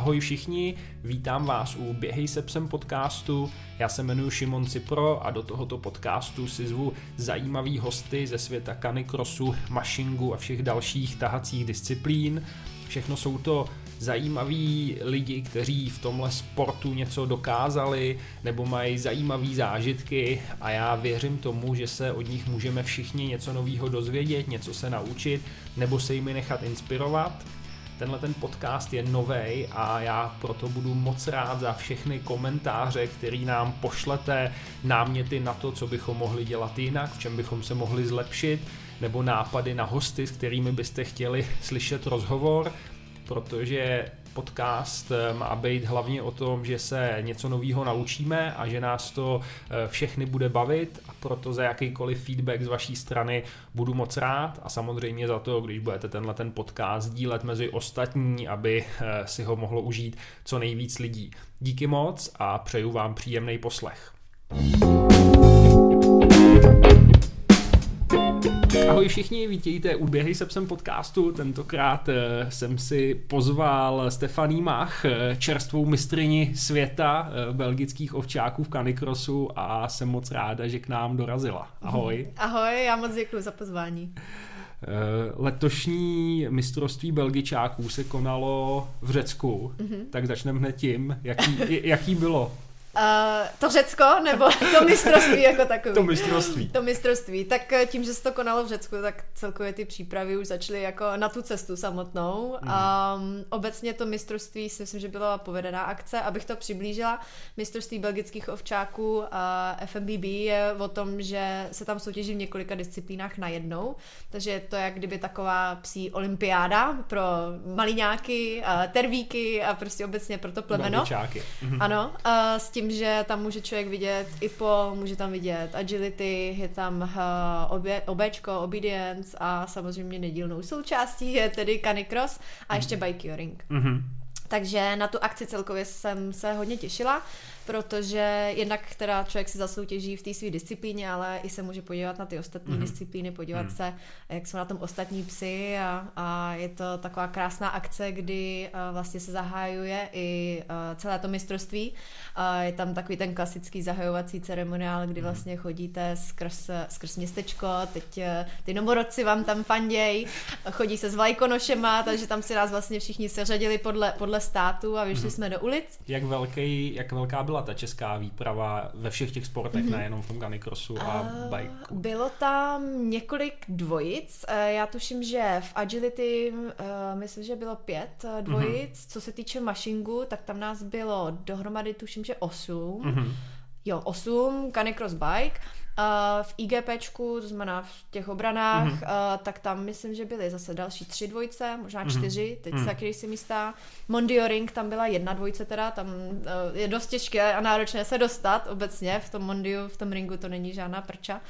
Ahoj všichni, vítám vás u Běhej se psem podcastu. Já se jmenuji Šimon Cipro a do tohoto podcastu si zvu zajímavý hosty ze světa kanikrosu, mašingu a všech dalších tahacích disciplín. Všechno jsou to zajímaví lidi, kteří v tomhle sportu něco dokázali nebo mají zajímavé zážitky a já věřím tomu, že se od nich můžeme všichni něco nového dozvědět, něco se naučit nebo se jimi nechat inspirovat. Tenhle ten podcast je nový a já proto budu moc rád za všechny komentáře, který nám pošlete, náměty na to, co bychom mohli dělat jinak, v čem bychom se mohli zlepšit, nebo nápady na hosty, s kterými byste chtěli slyšet rozhovor, protože podcast má být hlavně o tom, že se něco nového naučíme a že nás to eh, všechny bude bavit a proto za jakýkoliv feedback z vaší strany budu moc rád a samozřejmě za to, když budete tenhle ten podcast dílet mezi ostatní, aby eh, si ho mohlo užít co nejvíc lidí. Díky moc a přeju vám příjemný poslech. Ahoj všichni, vítejte u Běhej se psem podcastu. Tentokrát eh, jsem si pozval Stefaní Mach, eh, čerstvou mistrini světa eh, belgických ovčáků v kanikrosu a jsem moc ráda, že k nám dorazila. Ahoj. Ahoj, já moc děkuji za pozvání. Letošní mistrovství belgičáků se konalo v Řecku, mm-hmm. tak začneme hned tím, jaký, jaký bylo Uh, to Řecko, nebo to mistrovství jako takové? To mistrovství. To mistrovství. Tak eh, tím, že se to konalo v Řecku, tak celkově ty přípravy už začaly jako na tu cestu samotnou. Mm. Um, obecně to mistrovství si myslím, že byla povedená akce. Abych to přiblížila, mistrovství belgických ovčáků uh, FMBB je o tom, že se tam soutěží v několika disciplínách najednou. Takže je to jak kdyby taková psí olympiáda pro maliňáky, uh, tervíky a prostě obecně pro to plemeno. Mm. Ano, uh, s tím tím, že tam může člověk vidět IPO, může tam vidět agility, je tam uh, obě, obečko, obedience a samozřejmě nedílnou součástí je tedy canicross a ještě mhm. bike. Mm-hmm. Takže na tu akci celkově jsem se hodně těšila protože jednak teda člověk si zasoutěží v té své disciplíně, ale i se může podívat na ty ostatní mm-hmm. disciplíny, podívat mm. se, jak jsou na tom ostatní psy a, a je to taková krásná akce, kdy uh, vlastně se zahájuje i uh, celé to mistrovství. Uh, je tam takový ten klasický zahajovací ceremoniál, kdy mhm. vlastně chodíte skrz, skrz městečko, teď ty novorodci vám tam fanděj, chodí se s vlajkonošema, takže tam si nás vlastně všichni seřadili podle, podle státu a vyšli mm. jsme do ulic. Jak, velký, jak velká byla ta česká výprava ve všech těch sportech, mm-hmm. nejenom v tom canicrossu a uh, bajku? Bylo tam několik dvojic. Uh, já tuším, že v agility uh, myslím, že bylo pět uh, dvojic. Mm-hmm. Co se týče mašingu, tak tam nás bylo dohromady tuším, že osm. Mm-hmm. Jo, osm, canicross bike. Uh, v IGPčku, to znamená v těch obranách, mm-hmm. uh, tak tam myslím, že byly zase další tři dvojce, možná mhm. čtyři, teď mm-hmm. se si místá. Mondio Ring, tam byla jedna dvojce teda, tam uh, je dost těžké a náročné se dostat obecně, v tom Mondiu, v tom ringu to není žádná prča. Uh,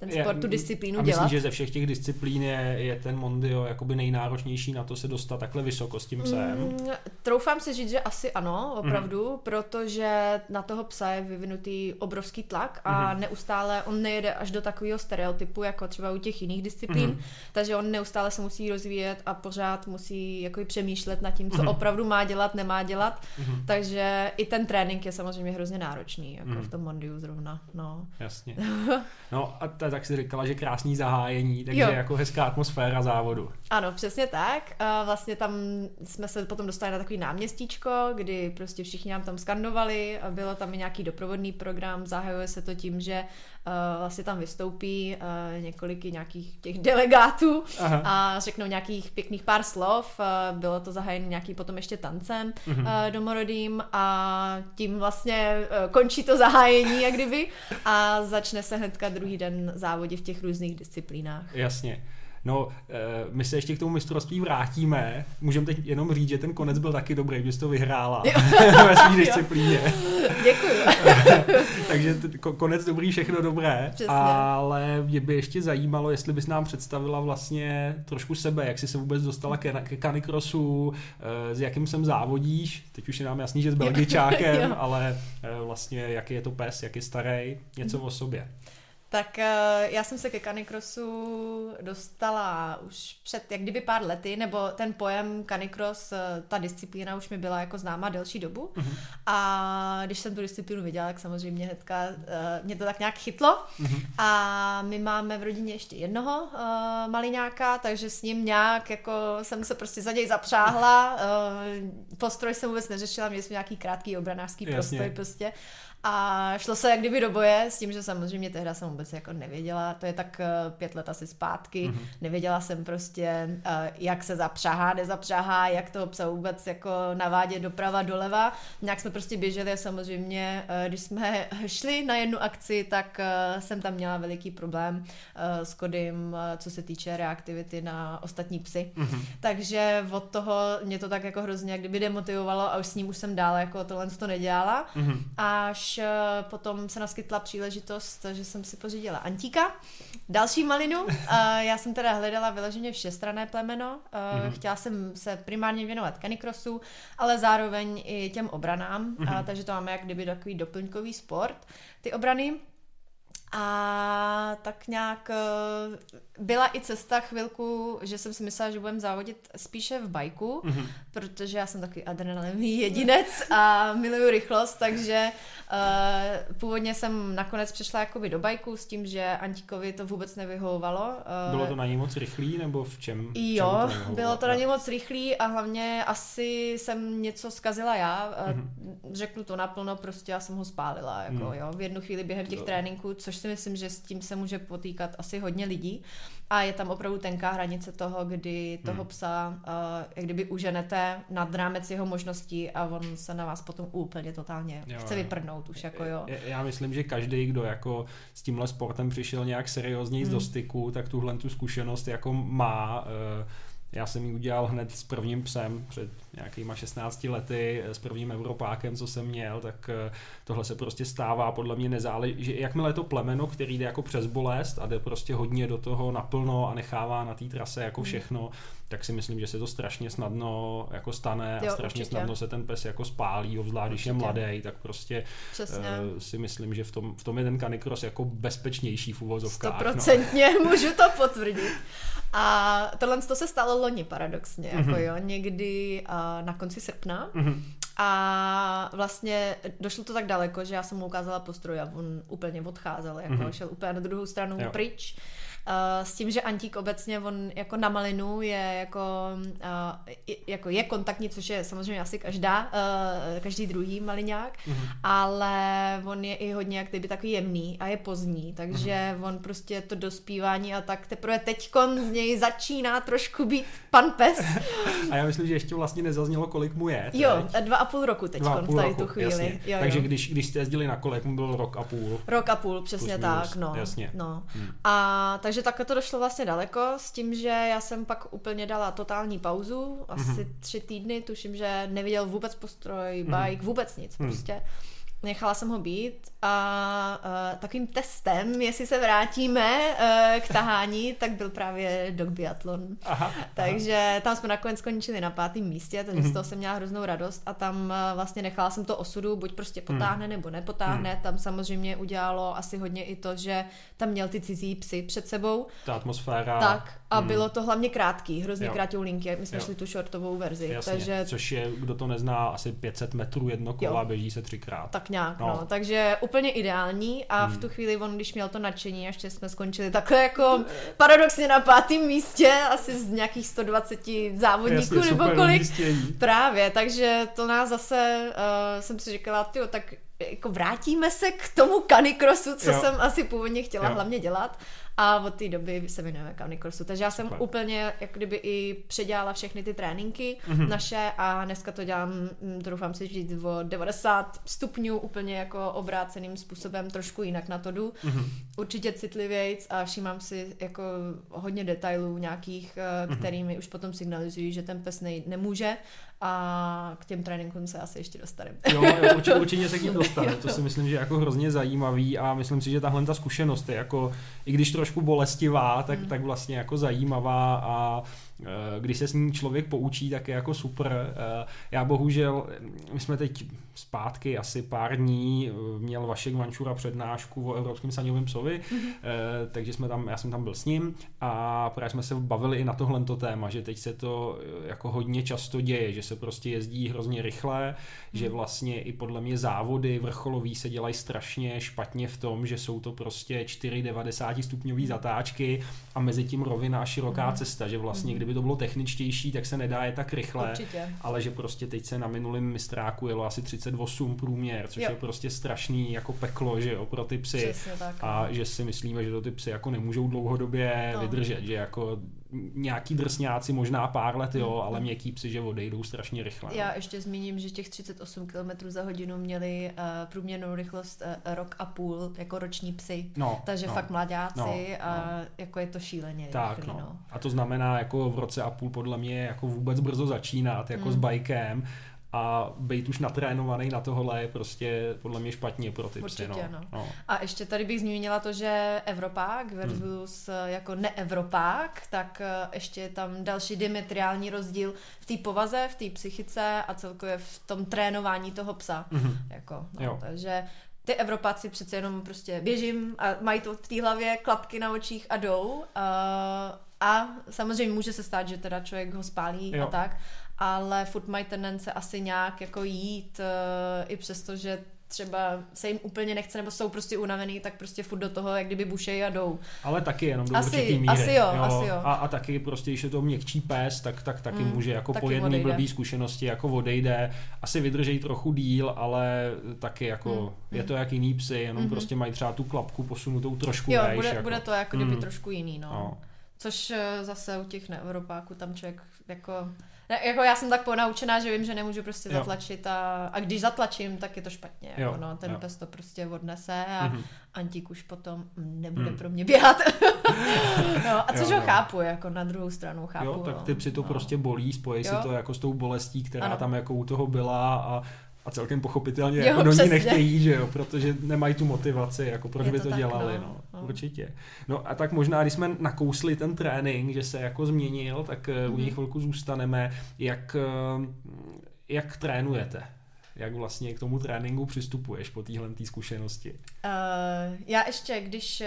ten sport, je, tu disciplínu a myslím, dělat. že ze všech těch disciplín je, je ten Mondio jakoby nejnáročnější na to se dostat takhle vysoko s tím psem? Mm, troufám si říct, že asi ano, opravdu, mm. protože na toho psa je vyvinutý obrovský tlak a mm. neustále on nejede až do takového stereotypu, jako třeba u těch jiných disciplín, mm. takže on neustále se musí rozvíjet a pořád musí jako přemýšlet nad tím, co mm. opravdu má dělat, nemá dělat, mm. takže i ten trénink je samozřejmě hrozně náročný, jako mm. v tom Mondiu zrovna. No. Jasně. No a ta tak si říkala, že krásný zahájení, takže jo. jako hezká atmosféra závodu. Ano, přesně tak. A vlastně tam jsme se potom dostali na takový náměstíčko, kdy prostě všichni nám tam skandovali a bylo tam i nějaký doprovodný program, zahajuje se to tím, že uh, vlastně tam vystoupí uh, několik nějakých těch delegátů Aha. a řeknou nějakých pěkných pár slov. Uh, bylo to zahájené nějaký potom ještě tancem uh, domorodým a tím vlastně uh, končí to zahájení, jak kdyby, a začne se hnedka druhý den závodě v těch různých disciplínách. Jasně. No, eh, my se ještě k tomu mistrovství vrátíme. Můžeme teď jenom říct, že ten konec byl taky dobrý, že jsi to vyhrála ve své disciplíně. Děkuji. Takže konec dobrý, všechno dobré. Přesně. Ale mě by ještě zajímalo, jestli bys nám představila vlastně trošku sebe, jak jsi se vůbec dostala ke, ke kanikrosu, eh, s jakým jsem závodíš. Teď už je nám jasný, že s belgičákem, ale eh, vlastně jaký je to pes, jak je starý, něco o sobě. Tak eh, já jsem se ke canicrossu dostala už před jak kdyby pár lety, nebo ten pojem canicross, eh, ta disciplína už mi byla jako známa delší dobu. Mm-hmm. A když jsem tu disciplínu viděla, tak samozřejmě hnedka eh, mě to tak nějak chytlo. Mm-hmm. A my máme v rodině ještě jednoho uh, maliňáka, takže s ním nějak jako jsem se prostě za něj zapřáhla. Uh, postroj jsem vůbec neřešila, měli jsme nějaký krátký obranářský postoj prostě. A šlo se jak kdyby do boje s tím, že samozřejmě tehda jsem vůbec jako nevěděla, to je tak eh, pět let asi zpátky, mm-hmm. nevěděla jsem prostě, eh, jak se zapřahá, nezapřahá, jak toho psa vůbec jako navádět doprava, doleva. Nějak jsme prostě běželi a samozřejmě, eh, když jsme šli na jednu akci, tak jsem tam měla veliký problém s Kodym, co se týče reaktivity na ostatní psy. Mm-hmm. Takže od toho mě to tak jako hrozně jak kdyby demotivovalo a už s ním už jsem dál jako tohle to nedělala. Mm-hmm. Až Eh, potom se naskytla příležitost, že jsem si pořídila Antíka, další malinu. Eh, já jsem teda hledala vyloženě všestrané plemeno. Mm-hmm. Chtěla jsem se primárně věnovat canicrossu, ale zároveň i těm obranám, mm-hmm. takže to máme jak kdyby takový doplňkový sport. Ty obrany a tak nějak byla i cesta chvilku, že jsem si myslela, že budem závodit spíše v bajku, mm-hmm. protože já jsem takový adrenalinový jedinec a miluju rychlost, takže uh, původně jsem nakonec přišla jakoby do bajku s tím, že Antikovi to vůbec nevyhovovalo. Uh, bylo to na něj moc rychlý nebo v čem? Jo, čem to bylo to na něj moc rychlý a hlavně asi jsem něco zkazila já. Mm-hmm. Řeknu to naplno, prostě já jsem ho spálila jako, mm. jo, v jednu chvíli během těch tréninků, což si myslím, že s tím se může potýkat asi hodně lidí. A je tam opravdu tenká hranice toho, kdy toho hmm. psa uh, jak kdyby uženete nad rámec jeho možností a on se na vás potom úplně totálně jo, chce vyprdnout už jako jo. Já myslím, že každý, kdo jako s tímhle sportem přišel nějak seriózněji hmm. do styku, tak tuhle tu zkušenost jako má. Uh, já jsem ji udělal hned s prvním psem před nějakýma 16 lety, s prvním Evropákem, co jsem měl, tak eh, tohle se prostě stává, podle mě nezáleží, že jakmile je to plemeno, který jde jako přes bolest a jde prostě hodně do toho naplno a nechává na té trase jako hmm. všechno, tak si myslím, že se to strašně snadno jako stane jo, a strašně určitě. snadno se ten pes jako spálí, obzvlášť když je mladý, tak prostě uh, si myslím, že v tom, v tom je ten canicross jako bezpečnější v uvozovkách. No. Stoprocentně, no. můžu to potvrdit. A tohle to se stalo loni paradoxně, mm-hmm. jako jo, někdy uh, na konci srpna. Mm-hmm. A vlastně došlo to tak daleko, že já jsem mu ukázala postroj a on úplně odcházel, jako mm-hmm. šel úplně na druhou stranu jo. pryč. Uh, s tím, že Antík obecně, on jako na malinu je jako, uh, jako je kontaktní, což je samozřejmě asi každá, uh, každý druhý maliňák, mm-hmm. ale on je i hodně jak kdyby takový jemný a je pozdní, takže mm-hmm. on prostě to dospívání a tak teprve teďkon z něj začíná trošku být pan pes. a já myslím, že ještě vlastně nezaznělo, kolik mu je. Teď. Jo, dva a půl roku teď v tady tu chvíli. Jo, takže jo. Když, když jste jezdili na kole, mu byl rok a půl. Rok a půl, přesně tak, no. Jasně. no. Hmm. A takže takhle to došlo vlastně daleko s tím, že já jsem pak úplně dala totální pauzu, asi mm-hmm. tři týdny, tuším, že neviděl vůbec postroj, mhm. bike, mm-hmm. vůbec nic mm-hmm. prostě nechala jsem ho být a uh, takovým testem, jestli se vrátíme uh, k tahání, tak byl právě dog biathlon. Aha, takže aha. tam jsme nakonec skončili na pátém místě, takže mm-hmm. z mhm. toho jsem měla hroznou radost a tam uh, vlastně nechala jsem to osudu, buď prostě potáhne mm. nebo nepotáhne. Mm. Tam samozřejmě udělalo asi hodně i to, že tam měl ty cizí psy před sebou. Ta atmosféra. Tak a mm. bylo to hlavně krátký, hrozně krátou linky, my jsme jo. šli tu shortovou verzi. Jasně, takže... Což je, kdo to nezná, asi 500 metrů jedno kola, jo. běží se třikrát. Tak nějak, no. no. Takže úplně ideální a hmm. v tu chvíli on, když měl to nadšení, ještě jsme skončili takhle jako paradoxně na pátém místě, asi z nějakých 120 závodníků Jasně, nebo kolik. Umístění. Právě, takže to nás zase, uh, jsem si říkala, tyjo, tak jako vrátíme se k tomu kanikrosu, co jo. jsem asi původně chtěla jo. hlavně dělat a od té doby se věnujeme kanikrosu. Takže já jsem Super. úplně jak kdyby i předělala všechny ty tréninky mm-hmm. naše a dneska to dělám, mm, to doufám si říct, o 90 stupňů úplně jako obráceným způsobem, trošku jinak na to jdu. Mm-hmm. Určitě citlivějc a všímám si jako hodně detailů nějakých, mm-hmm. kterými už potom signalizují, že ten pes nej, nemůže a k těm tréninkům se asi ještě dostaneme. Jo, jo určitě, určitě se k ním dostane. To si myslím, že je jako hrozně zajímavý a myslím si, že tahle ta zkušenost je jako, i když trošku bolestivá, tak, mm. tak vlastně jako zajímavá a když se s ní člověk poučí, tak je jako super. Já bohužel, my jsme teď zpátky asi pár dní měl Vašek Vančura přednášku o evropském saňovém psovi, mm-hmm. takže jsme tam, já jsem tam byl s ním a právě jsme se bavili i na tohle téma, že teď se to jako hodně často děje, že se prostě jezdí hrozně rychle, mm-hmm. že vlastně i podle mě závody vrcholový se dělají strašně špatně v tom, že jsou to prostě 4,90 stupňové zatáčky a mezi tím rovina a široká mm. cesta, že vlastně mm. Kdyby to bylo techničtější, tak se nedá je tak rychle, Určitě. ale že prostě teď se na minulém mistráku jelo asi 38 průměr, což jo. je prostě strašný jako peklo, že jo, pro ty psy tak, a no. že si myslíme, že to ty psy jako nemůžou dlouhodobě no. vydržet, že jako nějaký drsňáci možná pár let, jo, mm. ale měkký psy, že odejdou strašně rychle. Já no. ještě zmíním, že těch 38 km za hodinu měli uh, průměrnou rychlost uh, rok a půl jako roční psy. No, takže no, fakt mladáci no, a no. jako je to šíleně tak, rychlý, no. no. A to znamená jako v roce a půl podle mě jako vůbec brzo začínat jako mm. s bajkem a být už natrénovaný na tohle je prostě podle mě špatně pro ty Určitě, psy. No. No. No. A ještě tady bych zmínila to, že Evropák versus hmm. jako neevropák, tak eh, ještě je tam další diametrální rozdíl v té povaze, v té psychice a celkově v tom trénování toho psa. Hmm. Jako, no, takže ty Evropáci přece jenom prostě běžím a mají to v té hlavě, klapky na očích a jdou. A, a samozřejmě může se stát, že teda člověk ho spálí jo. a tak, ale furt mají tendence asi nějak jako jít, uh, i přesto, že třeba se jim úplně nechce, nebo jsou prostě unavený, tak prostě furt do toho, jak kdyby bušej a jdou. Ale taky jenom do asi, určitý míry. Asi jo, jo. Asi jo. A, a taky prostě, když je to měkčí pes, tak, tak taky mm, může jako taky po jedné blbý zkušenosti jako odejde. Asi vydržej trochu díl, ale taky jako mm, je to jak jiný psy, jenom mm. prostě mají třeba tu klapku posunutou trošku Jo, vejš, bude, jako. bude to jako kdyby mm. trošku jiný, no. no. Což eh, zase u těch neeuropáků tam člověk jako ne, jako já jsem tak ponaučená, že vím, že nemůžu prostě jo. zatlačit a, a když zatlačím, tak je to špatně. Jako, jo. No, ten jo. pes to prostě odnese a mm-hmm. Antík už potom nebude mm. pro mě běhat. no, a což jo, ho no. chápu, jako na druhou stranu chápu. Jo, tak no. ty psi to no. prostě bolí, spojí si to jako s tou bolestí, která ano. tam jako u toho byla a a celkem pochopitelně jo, jako do ní nechtějí, že jo, protože nemají tu motivaci, jako proč je by to, to tak, dělali, no, no, no. Určitě. No a tak možná, když jsme nakousli ten trénink, že se jako změnil, tak mm-hmm. u něj chvilku zůstaneme. Jak, eh, jak trénujete? Jak vlastně k tomu tréninku přistupuješ po téhle zkušenosti? Uh, já ještě, když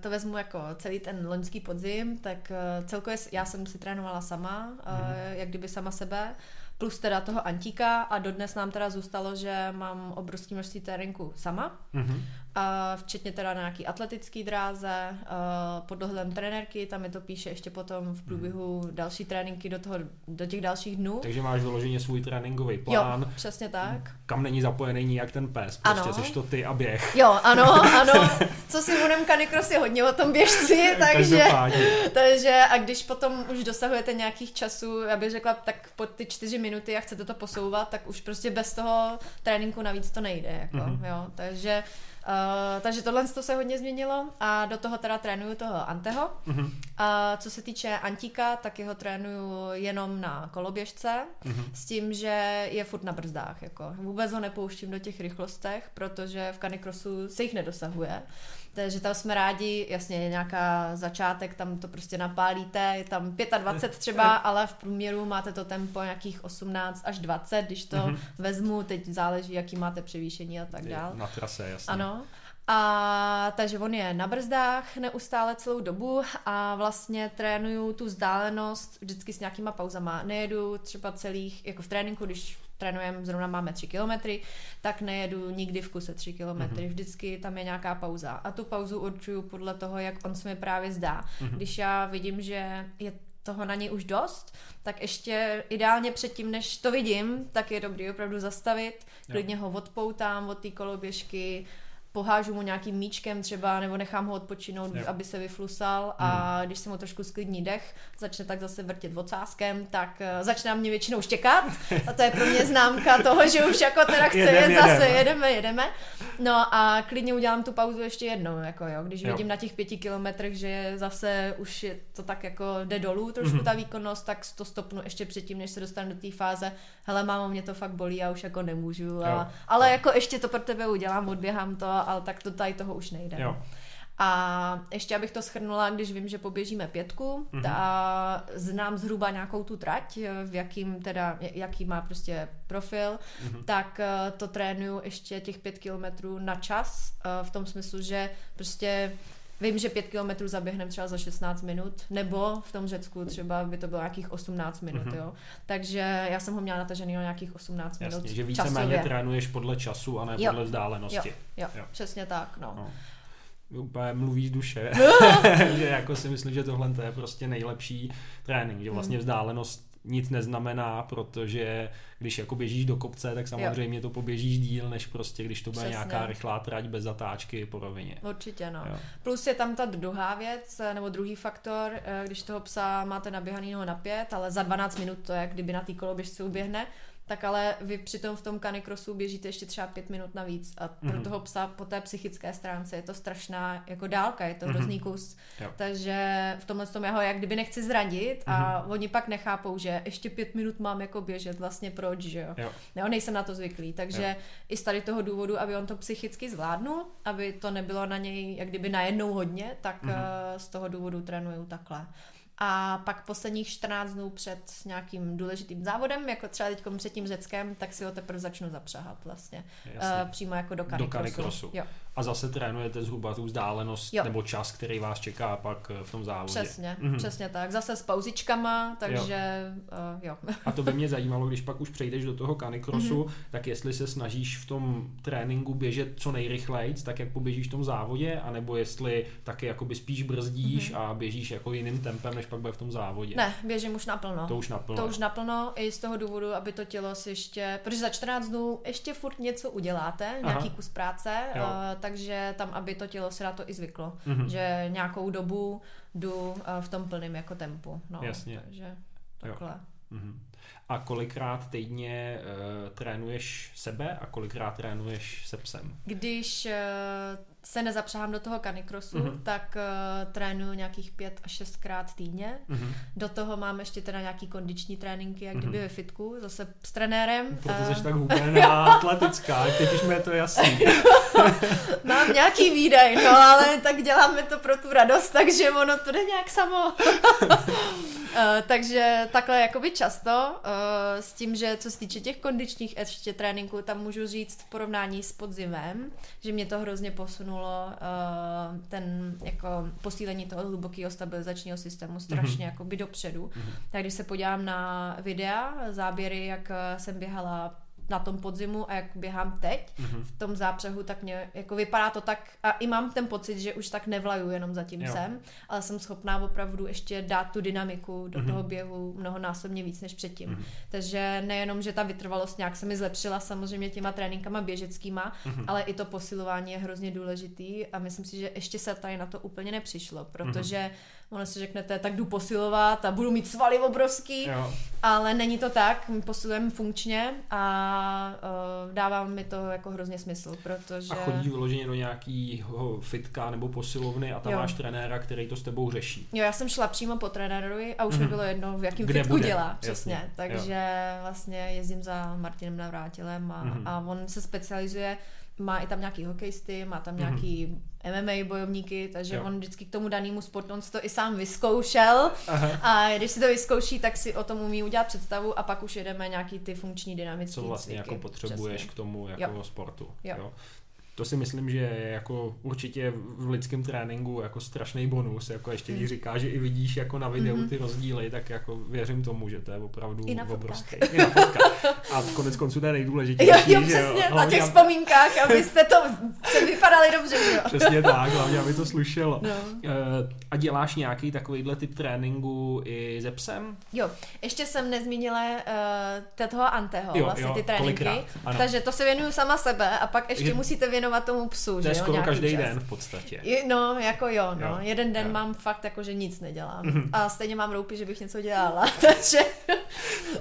to vezmu jako celý ten loňský podzim, tak celkově já jsem si trénovala sama, mm-hmm. jak kdyby sama sebe plus teda toho Antíka a dodnes nám teda zůstalo, že mám obrovské množství tréninku sama, mm-hmm. A včetně teda na nějaký atletický dráze, pod dohledem trenérky, tam je to píše ještě potom v průběhu mm. další tréninky do, toho, do těch dalších dnů. Takže máš vyloženě svůj tréninkový plán. Jo, přesně tak. Kam není zapojený nijak ten pes, prostě ano. jsi to ty a běh. Jo, ano, ano. Co si budem Canicross je hodně o tom běžci, takže, takže a když potom už dosahujete nějakých časů, já bych řekla, tak po ty čtyři minuty minuty a chcete to posouvat, tak už prostě bez toho tréninku navíc to nejde. Jako, mm-hmm. jo. Takže, uh, takže tohle to se hodně změnilo a do toho teda trénuju toho Anteho. Mm-hmm. A co se týče Antíka, tak jeho trénuju jenom na koloběžce mm-hmm. s tím, že je furt na brzdách. Jako. Vůbec ho nepouštím do těch rychlostech, protože v kanikrosu se jich nedosahuje. Takže tam jsme rádi, jasně je nějaká začátek, tam to prostě napálíte, je tam 25 třeba, ale v průměru máte to tempo nějakých 18 až 20, když to mm-hmm. vezmu, teď záleží, jaký máte převýšení a tak dále. Na trase, jasně. Ano. A takže on je na brzdách neustále celou dobu a vlastně trénuju tu vzdálenost vždycky s nějakýma pauzama. Nejedu třeba celých, jako v tréninku, když trénujeme, zrovna máme 3 kilometry, tak nejedu nikdy v kuse 3 kilometry, mm-hmm. vždycky tam je nějaká pauza. A tu pauzu určuju podle toho, jak on se mi právě zdá. Mm-hmm. Když já vidím, že je toho na něj už dost, tak ještě ideálně předtím, než to vidím, tak je dobrý opravdu zastavit, klidně ho odpoutám od té koloběžky, pohážu mu nějakým míčkem třeba, nebo nechám ho odpočinout, yep. aby se vyflusal a hmm. když se mu trošku sklidní dech, začne tak zase vrtět vocáskem, tak uh, začne mě většinou štěkat a to je pro mě známka toho, že už jako teda chce jedem, jet zase, jedeme, jedeme. No a klidně udělám tu pauzu ještě jednou, jako jo, když jo. vidím na těch pěti kilometrech, že zase už je to tak jako jde dolů trošku mm-hmm. ta výkonnost, tak to stopnu ještě předtím, než se dostanu do té fáze, hele mámo, mě to fakt bolí, já už jako nemůžu, a, ale jo. jako ještě to pro tebe udělám, odběhám to ale tak to tady toho už nejde. Jo. A ještě abych to schrnula, když vím, že poběžíme pětku, Mhm. a znám zhruba nějakou tu trať, v jakým teda, jaký má prostě profil, Mhm. tak eh, to trénuju ještě těch pět kilometrů na čas, eh, v tom smyslu, že prostě Vím, že pět kilometrů zaběhneme třeba za 16 minut, nebo v tom Řecku třeba by to bylo nějakých 18 minut, Mhm. jo. Takže já jsem ho měla natažený na nějakých 18 minut Jasně, že víceméně trénuješ podle času a ne Jo. podle vzdálenosti. Jo, Jo. přesně tak, no. No. Úplně mluví z duše, že jako si myslím, že tohle to je prostě nejlepší trénink, že vlastně Hmm. vzdálenost nic neznamená, protože když jako běžíš do kopce, tak samozřejmě to poběžíš díl, než prostě když to bude Přesně. nějaká rychlá trať bez zatáčky po rovině. Určitě, no. Jo. Plus je tam ta druhá věc, eh, nebo druhý faktor, eh, když toho psa máte naběhanýho na pět, ale za 12 minut to je, kdyby na té koloběžce uběhne, tak ale vy přitom v tom canicrossu běžíte ještě třeba pět minut navíc a pro Mhm. toho psa po té psychické stránce je to strašná jako dálka, je to Mhm. hrozný kus. Jo. Takže v tomhle tom já ho jak kdyby nechci zranit a oni pak nechápou, že ještě pět minut mám jako běžet, vlastně proč, že jo. Jo. Jo, nejsem na to zvyklý, takže Jo. i z tady toho důvodu, aby on to psychicky zvládnul, aby to nebylo na něj jak kdyby najednou hodně, tak Mhm. mm-hmm. z toho důvodu trénuju takhle. A pak posledních 14 dnů před nějakým důležitým závodem, jako třeba teď před tím Řeckem, tak si ho teprve začnu zapřáhat vlastně. Jasně. Uh, přímo jako do Do canicrossu. canicrossu. Jo, A zase trénujete zhruba tu vzdálenost Jo. nebo čas, který vás čeká pak eh, v tom závodě. přesně, Mhm. mm-hmm. přesně tak. Zase s pauzičkama, takže uh, jo. A to by mě zajímalo, když pak už přejdeš do toho canicrossu, Mhm. mm-hmm. tak jestli se snažíš v tom tréninku běžet co nejrychleji, tak jak poběžíš v tom závodě, anebo jestli taky jakoby spíš brzdíš mm-hmm. a běžíš jako jiným tempem, než pak bude v tom závodě. Ne, běžím už naplno. To už naplno. To už naplno i z toho důvodu, aby to tělo si ještě, protože za 14 dnů ještě furt něco uděláte, Aha. nějaký kus práce, Jo. uh, takže tam, aby to tělo si na to i zvyklo, Mhm. že nějakou dobu jdu uh, v tom plném jako tempu. No, Jasně. Takže takhle. Mhm. A kolikrát týdně uh, trénuješ sebe a kolikrát trénuješ se psem? Když uh, se nezapřáhám do toho canicrossu, Mhm. tak uh, trénuju nějakých pět až šestkrát týdně. Mhm. Do toho mám ještě teda nějaký kondiční tréninky, jak Mhm. kdyby ve fitku, zase s trenérem. Proto Eh, jsi tak hubená atletická, teď už mi je to jasný. Mám nějaký výdaj, no ale tak děláme to pro tu radost, takže ono to jde nějak samo. Uh, takže takhle jakoby často, uh, s tím, že co se týče těch kondičních ještě tréninků, tam můžu říct v porovnání s podzimem, že mě to hrozně posunulo uh, ten jako posílení toho hlubokého stabilizačního systému strašně Mhm. jakoby dopředu. Mhm. Tak když se podívám na videa, záběry, jak eh, jsem běhala na tom podzimu a jak běhám teď, Mhm. v tom zápřehu, tak mě jako vypadá to tak, a i mám ten pocit, že už tak nevlaju jenom za tím Jo. sem, ale jsem schopná opravdu ještě dát tu dynamiku do Mhm. toho běhu mnohonásobně víc než předtím. Mhm. Takže nejenom, že ta vytrvalost nějak se mi zlepšila samozřejmě těma tréninkama běžeckýma, Mhm. ale i to posilování je hrozně důležitý a myslím si, že ještě se tady na to úplně nepřišlo, protože ono si řeknete, tak jdu posilovat a budu mít svaly obrovský, Jo. ale není to tak, my posilujeme funkčně a uh, dává mi to jako hrozně smysl, protože... A chodíš vyloženě do nějakého fitka nebo posilovny a tam Jo. máš trenéra, který to s tebou řeší. Jo, já jsem šla přímo po trenérovi a už mi Mhm. bylo jedno, v jakém Kde fitku bude, dělá, jasně, přesně. jo. Takže vlastně jezdím za Martinem Navrátilem a, Mhm. a on se specializuje, má i tam nějaký hokejisty, má tam Mhm. nějaký MMA bojovníky, takže Jo. on vždycky k tomu danému sportu, on si to i sám vyzkoušel Aha. a když si to vyzkouší, tak si o tom umí udělat představu a pak už jedeme nějaký ty funkční dynamické co vlastně cviky. jako potřebuješ Přesně. k tomu jako Jo. sportu. Jo. To si myslím, že je jako určitě v lidském tréninku jako strašný bonus, jako ještě když Mm. říká, že i vidíš jako na videu Mhm. ty rozdíly, tak jako věřím tomu, že to je opravdu I na obrovský. I na fotkách. A konec konců to je nejdůležitější. Jo, jo, přesně, na Hlavně, těch vzpomínkách, abyste to se vypadali dobře, že jo. Přesně tak, hlavně aby to slušelo. No. Eh, A děláš nějaký takovýhle typ tréninku i ze psem? Jo, ještě jsem nezmínila uh, toho Anteho, Jo, vlastně jo, ty tréninky. Takže to se věnuju sama sebe a pak ještě Takže- musíte věnovat tomu psu, To je jo, skoro každý čas. den v podstatě. Je- No, jako jo, no. Jo, Jeden den jo. mám fakt jako, že nic nedělám. Mhm. A stejně mám roupy, že bych něco dělala. Takže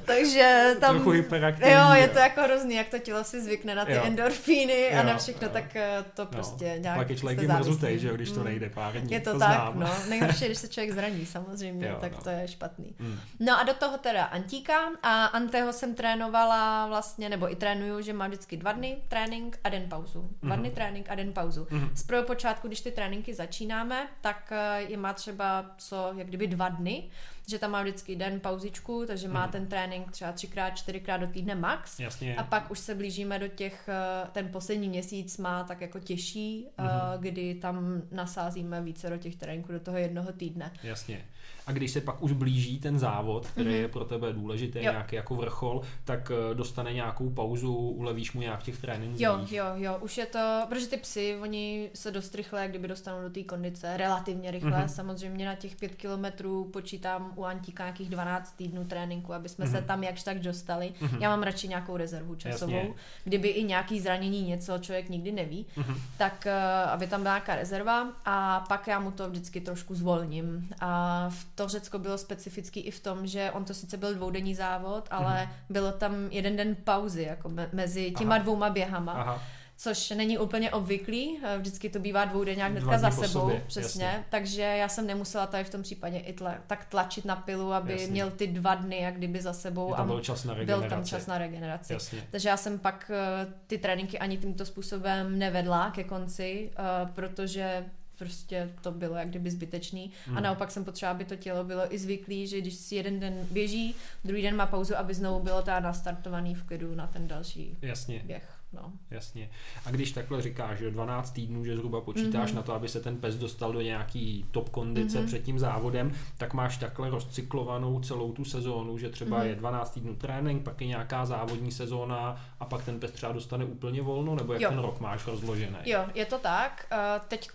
Takže tam... Trochu hyperaktivní. Jo, je to jako hrozný, jak to tělo si zvykne na ty Jo. endorfíny a Jo, na všechno, jo. tak eh, to prostě no. nějak Pak je člověk mrzutej, že jo, když to Mm. nejde pár dní. Je to, to tak, znám. no. Nejhorší když se člověk zraní, samozřejmě, Jo, tak no. to je špatný. Mm. No a do toho teda Antíka a Anteho jsem trénovala vlastně, nebo i trénuju, že mám vždycky dva dny trénink a den pauzu. Dva dny trénink a den pauzu. Mhm. Z prvopočátku, když ty tréninky začínáme, tak eh, je má třeba co, jak kdyby dva dny, že tam má vždycky den pauzičku, takže má Mhm. ten trénink třeba třikrát, čtyřikrát do týdne max. Jasně. A pak už se blížíme do těch, eh, ten poslední měsíc má tak jako těžší, Mhm. kdy tam nasázíme více do těch tréninků do toho jednoho týdne. Jasně. A když se pak už blíží ten závod, který Mhm. je pro tebe důležitý, Jo. nějaký jako vrchol, tak eh, dostane nějakou pauzu, ulevíš mu nějak v těch trénincích. Jo, jo, jo, už je to, protože ty psy, oni se dost rychle, kdyby dostanou do té kondice, relativně rychle, Mhm. mm-hmm. samozřejmě na těch pět kilometrů počítám u Antíka nějakých 12 týdnů tréninku, aby jsme mm-hmm. se Mhm. tam jakž tak dostali. Mhm. Já mám radši nějakou rezervu časovou, Jasně. kdyby i nějaký zranění něco člověk nikdy neví, Mhm. tak eh, aby tam byla nějaká rezerva a pak já mu to vždycky trošku zvolním. A v to Řecko bylo specifický i v tom, že on to sice byl dvoudenní závod, ale Mhm. bylo tam jeden den pauzy jako me- mezi těma Aha. dvouma běhama Aha. což není úplně obvyklý, eh, vždycky to bývá dvoudenňák hnedka za sebou, sobě, přesně, jasně. takže já jsem nemusela tady v tom případě i tla, tak tlačit na pilu, aby Jasně. měl ty dva dny jak kdyby za sebou Je a tam byl čas na byl regeneraci. tam čas na regeneraci. Jasně. Takže já jsem pak eh, ty tréninky ani tímto způsobem nevedla ke konci, eh, protože prostě to bylo jak kdyby zbytečný. Hmm. A naopak jsem potřeba, aby to tělo bylo i zvyklý, že když si jeden den běží, druhý den má pauzu, aby znovu bylo teda nastartovaný v klidu na ten další Jasně. běh. No. Jasně. A když takhle říkáš, že 12 týdnů, že zhruba počítáš Mhm. na to, aby se ten pes dostal do nějaký top kondice Mhm. před tím závodem, tak máš takhle rozcyklovanou celou tu sezónu, že třeba Mhm. je 12 týdnů trénink, pak je nějaká závodní sezóna a pak ten pes třeba dostane úplně volno, nebo jak Jo. ten rok máš rozložený? Jo, je to tak. Teď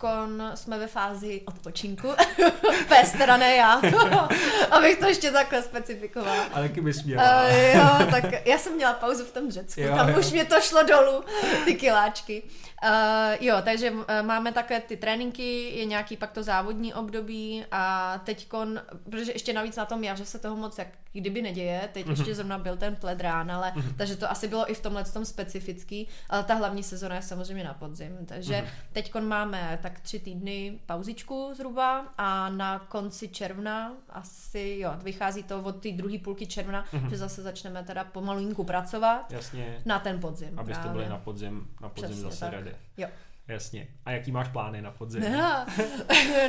jsme ve fázi odpočinku. Pes, teda ne já. Abych to ještě takhle specifikovala. Ale taky bys měla. Uh, jo, tak já jsem měla pauzu v tom Řecku, Jo, tam jo. už mě to šlo dolů, ty kiláčky. Uh, jo, takže uh, máme také ty tréninky, je nějaký pak to závodní období a teďkon, protože ještě navíc na tom já, že se toho moc jak kdyby neděje, teď Mhm. ještě zrovna byl ten pledrán, ale Mhm. takže to asi bylo i v tomhle tom specifický, ale ta hlavní sezona je samozřejmě na podzim, takže Mhm. teďkon máme tak tři týdny pauzičku zhruba a na konci června asi, jo, vychází to od té druhé půlky června, Mhm. že zase začneme teda pomalinku pracovat Jasně. na ten podzim. Abyste právě. byli na podzim, na podzim Přesně zase tak. ready. Jo. Jasně. A jaký máš plány na podzim?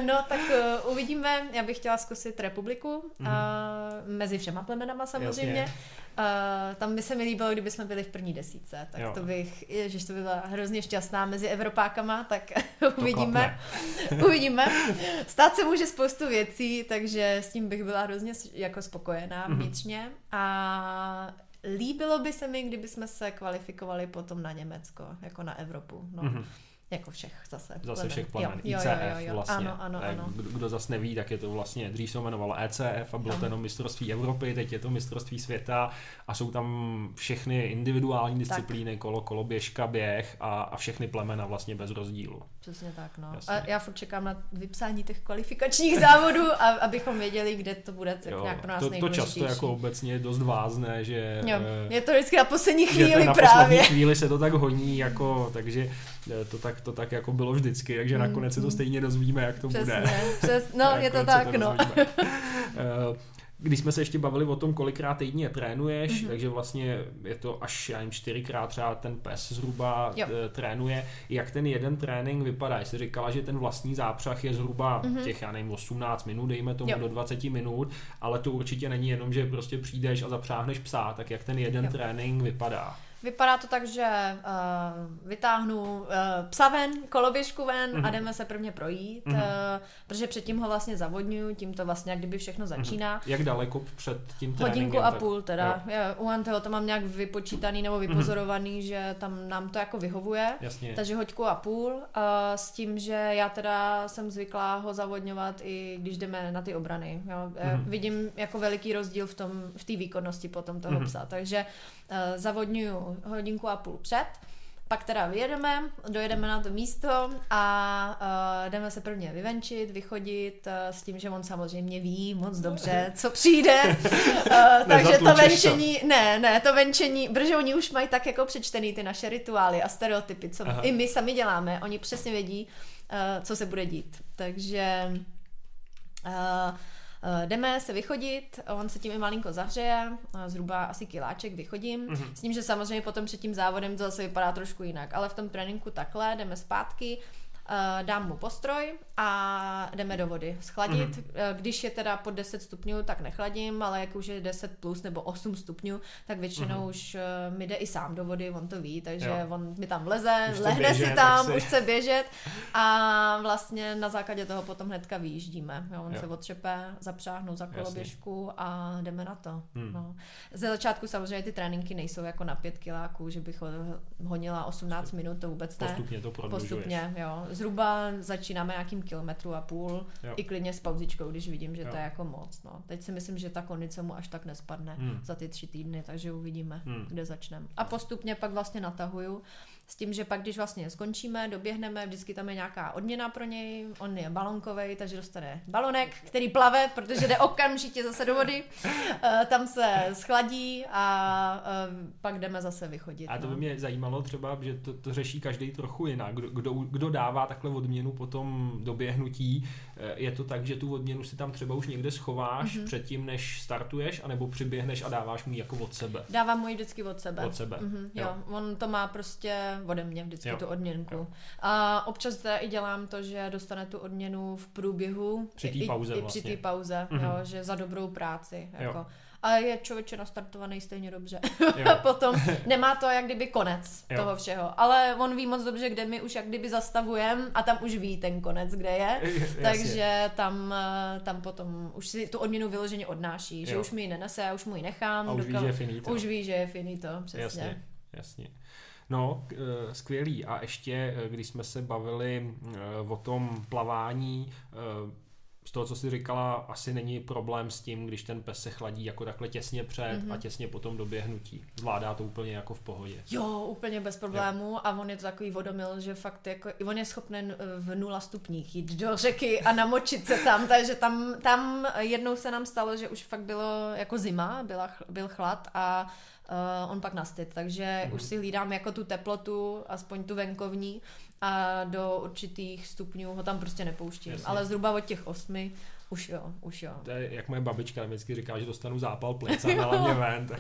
no tak uh, uvidíme, já bych chtěla zkusit republiku, Mhm. uh, mezi všema plemenama samozřejmě. Jasně. Uh, tam by se mi líbilo, kdyby jsme byli v první desíce, tak Jo. to bych, ježiš, to by byla hrozně šťastná mezi Evropákama, tak uvidíme. uvidíme. Stát se může spoustu věcí, takže s tím bych byla hrozně jako spokojená Mhm. vnitřně a líbilo by se mi, kdyby jsme se kvalifikovali potom na Německo, jako na Evropu. No. Mhm. Jako všech zase. Zase plemen. všech plemen. Jo, ICF jo, jo, jo. vlastně. Ano, ano, ano. Kdo, kdo zase neví, tak je to vlastně, dřív se jmenovalo ECF a bylo Ano. to jenom mistrovství Evropy, teď je to mistrovství světa a jsou tam všechny individuální disciplíny, kolo, koloběžka, běh a, a všechny plemena vlastně bez rozdílu. Přesně tak, no. Jasně. A já furt čekám na vypsání těch kvalifikačních závodů, a, abychom věděli, kde to bude tak nějak pro nás to, to často jako obecně dost vázne, že, Jo, eh, je to vždycky na poslední že to chvíli na právě. poslední chvíli se to tak honí, jako, takže eh, to tak, to tak jako bylo vždycky, takže Mm, nakonec se to mm. stejně dozvíme, jak to Přesně, bude. přes, no je to tak, no. Když jsme se ještě bavili o tom, kolikrát týdně trénuješ, Mhm. takže vlastně je to až, já nevím, čtyřikrát třeba ten pes zhruba Jo. eh, trénuje. Jak ten jeden trénink vypadá? Jsi říkala, že ten vlastní zápřah je zhruba Mhm. těch, já nevím, 18 minut, dejme tomu Jo. do 20 minut, ale to určitě není jenom, že prostě přijdeš a zapřáhneš psa, tak jak ten jeden Jo. trénink vypadá? Vypadá to tak, že uh, vytáhnu uh, psa ven, koloběžku ven Mhm. a jdeme se prvně projít, Mhm. uh, protože předtím ho vlastně zavodňuju, tím to vlastně jak kdyby všechno začíná. Jak daleko před tím tréninkem? Hodinku a půl teda. Je, u Anteho to mám nějak vypočítaný nebo vypozorovaný, že tam nám to jako vyhovuje. Jasně. Takže hoďku a půl, uh, s tím, že já teda jsem zvyklá ho zavodňovat i když jdeme na ty obrany. Jo. Mhm. Mm. Vidím jako veliký rozdíl v tom v té výkonnosti potom toho Mhm. psa, takže zavodňuju hodinku a půl před Pak teda vyjedeme, dojedeme na to místo a uh, jdeme se prvně vyvenčit, vychodit uh, s tím, že on samozřejmě ví moc dobře, co přijde. Uh, takže to venčení, to. ne, ne, to venčení, protože oni už mají tak jako přečtený ty naše rituály a stereotypy, co Aha. i my sami děláme. Oni přesně vědí, uh, co se bude dít. Takže uh, Uh, jdeme se vychodit, on se tím i malinko zahřeje, uh, zhruba asi kiláček vychodím, mm-hmm. s tím, že samozřejmě potom před tím závodem to zase vypadá trošku jinak, ale v tom tréninku takhle, jdeme zpátky, dám mu postroj a jdeme do vody schladit. Mm-hmm. Když je teda pod 10 stupňů, tak nechladím, ale jak už je 10 plus nebo 8 stupňů, tak většinou mm-hmm. už uh, mi jde i sám do vody, on to ví, takže jo. on mi tam vleze, už lehne běžet, si tam, si... už chce běžet a vlastně na základě toho potom hnedka vyjíždíme. Jo, on jo. se otřepe, zapřáhnu za koloběžku Jasně. a jdeme na to. Hmm. No. Ze začátku samozřejmě ty tréninky nejsou jako na 5 kiláků, že bych honila 18 minut, to vůbec ne. Postupně to Postupně, jo zhruba začínáme nějakým kilometru a půl, jo. i klidně s pauzičkou, když vidím, že jo. to je jako moc. No. Teď si myslím, že ta kondice mu až tak nespadne hmm. za ty tři týdny, takže uvidíme, hmm. kde začneme. A postupně pak vlastně natahuju s tím, že pak, když vlastně skončíme, doběhneme, vždycky tam je nějaká odměna pro něj, on je balonkový, takže dostane balonek, který plave, protože jde okamžitě zase do vody, eh, tam se schladí a eh, pak jdeme zase vychodit. A to by no. mě zajímalo třeba, že to, to řeší každý trochu jinak. Kdo, kdo, kdo dává takhle odměnu po tom doběhnutí, eh, je to tak, že tu odměnu si tam třeba už někde schováš mm-hmm. předtím, než startuješ, anebo přiběhneš a dáváš mu ji jako od sebe? Dávám mu ji vždycky od sebe. Od sebe. Mm-hmm, jo. jo. On to má prostě ode mě vždycky jo. tu odměnku. Jo. A občas teda i dělám to, že dostane tu odměnu v průběhu. Při té pauze i, vlastně. I při té pauze, mm-hmm. jo, že za dobrou práci. Jako. Jo a je člověče nastartovaný stejně dobře. Potom nemá to jak kdyby konec jo. toho všeho, ale on ví moc dobře, kde my už jak kdyby zastavujem a tam už ví ten konec, kde je, takže tam, eh, tam potom už si tu odměnu vyloženě odnáší, jo. že už mi ji nenese, já už mu ji nechám. A už dokal, ví, že je finito. Už ví, že je finito, přesně. Jasně, jasně. No, eh, skvělý. A ještě, eh, když jsme se bavili eh, o tom plavání, z toho, co jsi říkala, asi není problém s tím, když ten pes se chladí jako takhle těsně před mm-hmm. a mhm. těsně potom doběhnutí. Zvládá to úplně jako v pohodě. Jo, úplně bez problémů jo. a on je to takový vodomil, že fakt jako, on je schopen v nula stupních jít do řeky a namočit se tam, takže tam, tam jednou se nám stalo, že už fakt bylo jako zima, byla, byl chlad a uh, on pak nastyt, takže mm. už si hlídám jako tu teplotu, aspoň tu venkovní a do určitých stupňů ho tam prostě nepouštím, Jasně. ale zhruba od těch osmi už jo, už jo. To je, jak moje babička vždycky říká, že dostanu zápal plic a dala mě ven. Tak,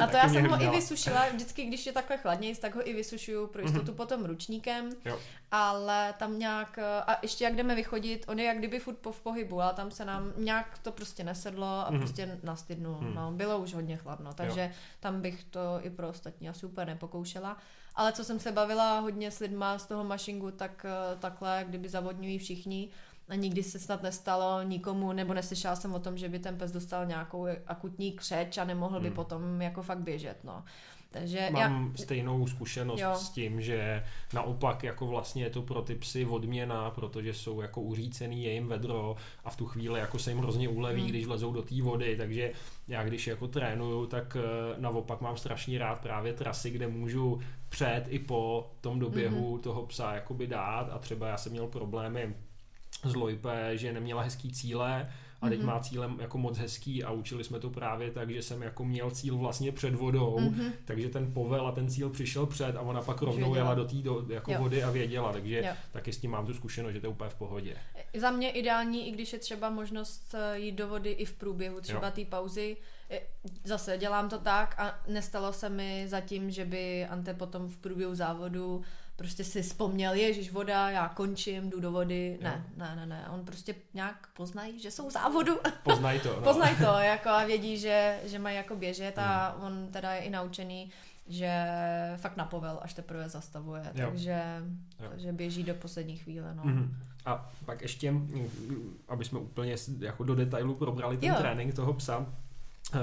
a to já jsem ho i vysušila, vždycky, když je takhle chladnější, tak ho i vysušuju pro jistotu mm-hmm. potom ručníkem, jo. ale tam nějak, a ještě jak jdeme vychodit, on je jak kdyby furt po v pohybu, ale tam se nám nějak to prostě nesedlo a mm-hmm. prostě nastydnul. Mm. No, bylo už hodně chladno, takže jo. tam bych to i pro ostatní asi úplně nepokoušela. Ale co jsem se bavila hodně s lidma z toho mašingu, tak takhle, kdyby zavodňují všichni, a nikdy se snad nestalo nikomu, nebo neslyšela jsem o tom, že by ten pes dostal nějakou akutní křeč a nemohl by hmm. potom jako fakt běžet, no. Takže Mám já... stejnou zkušenost jo. s tím, že naopak jako vlastně je to pro ty psy odměna, protože jsou jako uřícený, je jim vedro a v tu chvíli jako se jim hrozně uleví, hmm. když vlezou do té vody, takže já když jako trénuju, tak eh, naopak mám strašně rád právě trasy, kde můžu před i po tom doběhu hmm. toho psa jakoby dát a třeba já jsem měl problémy z Lojpe, že neměla hezký cíle a teď mm-hmm. má cílem jako moc hezký a učili jsme to právě tak, že jsem jako měl cíl vlastně před vodou, mm-hmm. takže ten povel a ten cíl přišel před a ona pak rovnou jela do té jako vody a věděla, takže jo. taky s tím mám tu zkušenost, že to je úplně v pohodě. Za mě ideální, i když je třeba možnost eh, jít do vody i v průběhu třeba té pauzy, zase dělám to tak a nestalo se mi zatím, že by Ante potom v průběhu závodu prostě si vzpomněl, ježiš, voda, já končím, jdu do vody. Ne, jo. ne, ne, ne. On prostě nějak poznají, že jsou v závodu. Poznají to, no. poznají to, jako a vědí, že, že mají jako běžet a mm. on teda je i naučený, že fakt na povel až teprve zastavuje, jo. takže jo. že běží do poslední chvíle, no. Mm. A pak ještě, aby jsme úplně jako do detailu probrali ten jo. trénink toho psa, uh,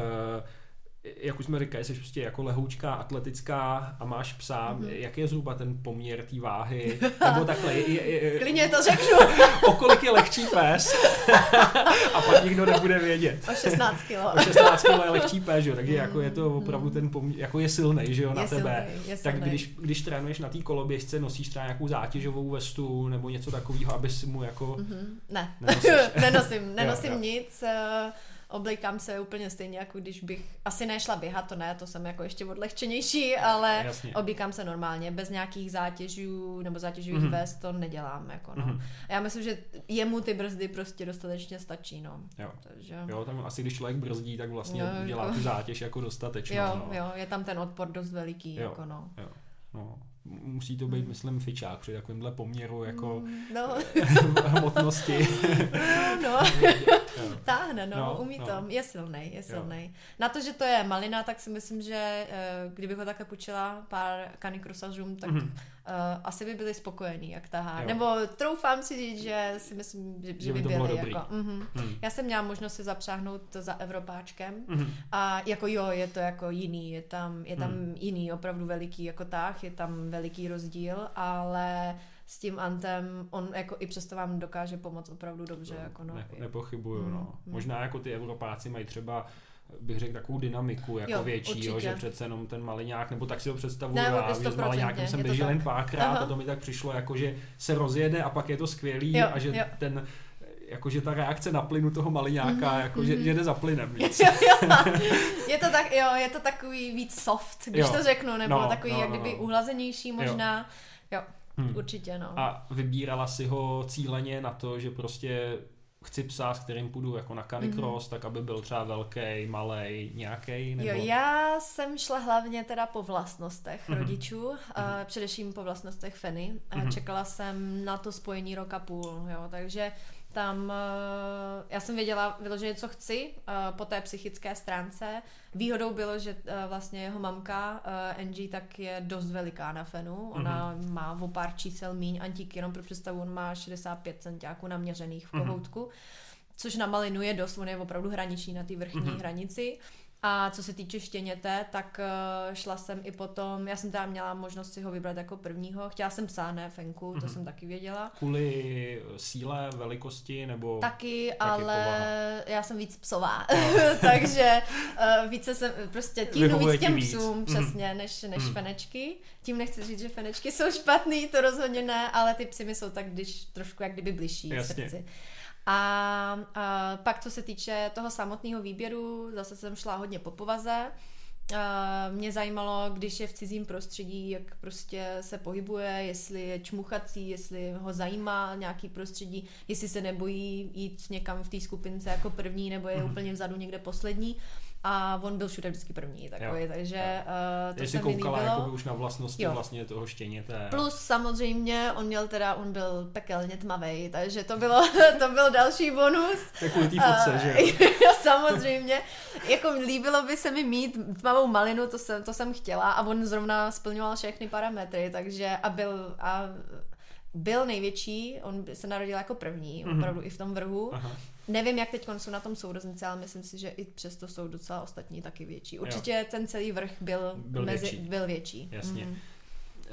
jak už jsme říkali, jsi prostě jako lehoučká, atletická a máš psa, mm-hmm. jak je zhruba ten poměr té váhy? Nebo takhle, je, je, je, Klidně to řeknu. o kolik je lehčí pes? a pak nikdo nebude vědět. O 16 kilo. o 16 kilo je lehčí pes, že? takže jako je to opravdu ten poměr, jako je silný, že jo, na Je tebe. silnej, je tak silnej. když, když trénuješ na té koloběžce, nosíš třeba nějakou zátěžovou vestu nebo něco takového, aby si mu jako... Mhm, Ne, Nenosíš. nenosím, nenosím Jo, jo. nic. eh, Oblíkám se úplně stejně, jako když bych asi nešla běhat, to ne, to jsem jako ještě odlehčenější, ale Jasně. oblíkám se normálně, bez nějakých zátěžů nebo zátěžových Mhm. mm-hmm. vest to nedělám. Jako no. Mhm. Já myslím, že jemu ty brzdy prostě dostatečně stačí. No. Jo. Takže... Jo, tam asi když člověk brzdí, tak vlastně Jo, dělá jako- tu zátěž jako dostatečnou. Jo, no. jo, je tam ten odpor dost veliký. Jo. Jako no. Jo, no. Musí to být, myslím, fičák při takovémhle poměru jako Mm, No, hmotnosti. no, no. Táhne, no, No, umí no. to. Je silný, je silný. Na to, že to je malina, tak si myslím, že eh, kdybych ho takhle půjčila pár kanikrosařům, tak Mhm. mm-hmm. uh, asi by byli spokojení, jak tahá. Jo. Nebo troufám si říct, že si myslím, že, že by by byli. dobrý. Jako, mm-hmm. Hmm. Já jsem měla možnost si zapřáhnout za Evropáčkem Mhm. a jako jo, je to jako jiný, je tam, je tam Hmm. jiný, opravdu veliký jako táh, je tam veliký rozdíl, ale s tím Antem on jako i přesto vám dokáže pomoct opravdu dobře. Jako no. ne, nepochybuju, Mm, no. mm. Možná jako ty Evropáci mají třeba bych řekl takovou dynamiku jako Jo, větší, jo, že přece jenom ten maliňák, nebo tak si ho představuju, Ne, já, že s 100%, maliňákem jsem běžel jen párkrát Aha. a to mi tak přišlo, jako že se rozjede a pak je to skvělý Jo, a že jo. ten jakože ta reakce na plynu toho maliňáka, Mhm, jako že, mhm. že jde za plynem víc. Jo, jo. je to tak, jo, je to takový víc soft, když Jo. to řeknu, nebo No, takový no, jak no, kdyby no. uhlazenější možná. Jo, Hmm. určitě, no. A vybírala si ho cíleně na to, že prostě chci psa, s kterým půjdu jako na canicross, mm-hmm. tak aby byl třeba velký, malý, nějaký nebo... Jo, já jsem šla hlavně teda po vlastnostech Mhm. mm-hmm. rodičů, mm-hmm. uh, především po vlastnostech Feny. Mhm. Mm-hmm. Čekala jsem na to spojení roka půl, jo, takže tam uh, já jsem věděla vyloženě, co chci uh, po té psychické stránce. Výhodou bylo, že uh, vlastně jeho mamka Angie tak je dost veliká na Fenu. Ona mm-hmm. má o pár čísel míň, Antík jenom pro představu, on má 65 centiáků naměřených v Mhm. kohoutku. Což na malinu je dost, on je opravdu hraniční na té vrchní Mhm. mm-hmm. hranici. A co se týče štěněte, tak uh, šla jsem i potom, já jsem tam měla možnost si ho vybrat jako prvního, chtěla jsem psa, ne fenku, to Mhm. jsem taky věděla. Kvůli síle, velikosti nebo... Taky, Taky ale povaha. já jsem víc psová, takže uh, více jsem prostě tíhnu víc těm víc. psům, Mhm. přesně, než, než Mhm. fenečky. Tím nechci říct, že fenečky jsou špatný, to rozhodně ne, ale ty psy mi jsou tak když trošku jak kdyby bližší Jasně. srdci. A, a pak, co se týče toho samotného výběru, zase jsem šla hodně po povaze. A mě zajímalo, když je v cizím prostředí, jak prostě se pohybuje, jestli je čmuchací, jestli ho zajímá nějaký prostředí, jestli se nebojí jít někam v té skupince jako první, nebo je Mhm. úplně vzadu někde poslední. A on byl všude vždycky první takový, Jo. takže uh, to se mi koukala líbilo. jako už na vlastnosti Jo. vlastně toho štěněte. Plus samozřejmě on měl teda, on byl pekelně tmavý, takže to bylo, to byl další bonus. Je kvůli té fotce, A- že jo? jo, samozřejmě. Jako líbilo by se mi mít tmavou malinu, to jsem, to jsem chtěla a on zrovna splňoval všechny parametry, takže a byl, a byl největší, on se narodil jako první, Mhm. opravdu i v tom vrhu. Aha. Nevím, jak teď jsou na tom sourozenci, ale myslím si, že i přesto jsou docela ostatní taky větší. Určitě ten celý vrch byl, Byl mezi, větší. byl větší. Jasně. Mhm.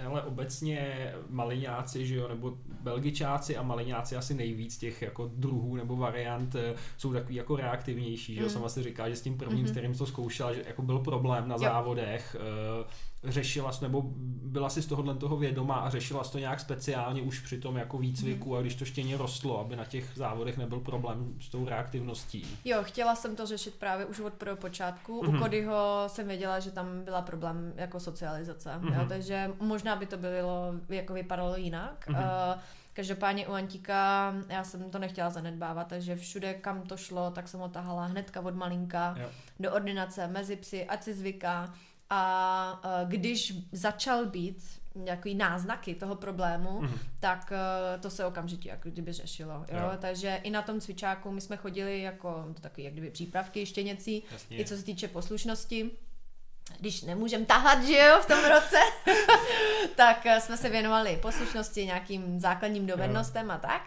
Ale obecně maliňáci, že jo, nebo belgičáci a maliňáci asi nejvíc těch jako druhů nebo variant eh, jsou takový jako reaktivnější, že jo, Mm. sama si říká, že s tím prvním, Mhm. s kterým to zkoušela, že jako byl problém na Jo. závodech, eh, řešila jsi, nebo byla si z tohohle toho vědomá a řešila jsi to nějak speciálně už při tom jako výcviku Mhm. a když to štěně rostlo, aby na těch závodech nebyl problém s tou reaktivností. Jo, chtěla jsem to řešit právě už od prvního počátku. Mhm. U Codyho jsem věděla, že tam byla problém jako socializace, Mhm. jo, takže možná by to bylo, jako vypadalo jinak. Mhm. Uh, Každopádně u Antíka já jsem to nechtěla zanedbávat, takže všude, kam to šlo, tak jsem ho tahala hnedka od malinka Jo. do ordinace mezi psy, ať si zvyká. A uh, když začal být nějaký náznaky toho problému, Mhm. tak eh, to se okamžitě jako kdyby řešilo. Jo? Jo. Takže i na tom cvičáku my jsme chodili jako takový jak kdyby přípravky štěněcí, Jasně. i co se týče poslušnosti. Když nemůžem tahat, že jo, v tom roce, tak eh, jsme se věnovali poslušnosti, nějakým základním dovednostem a tak.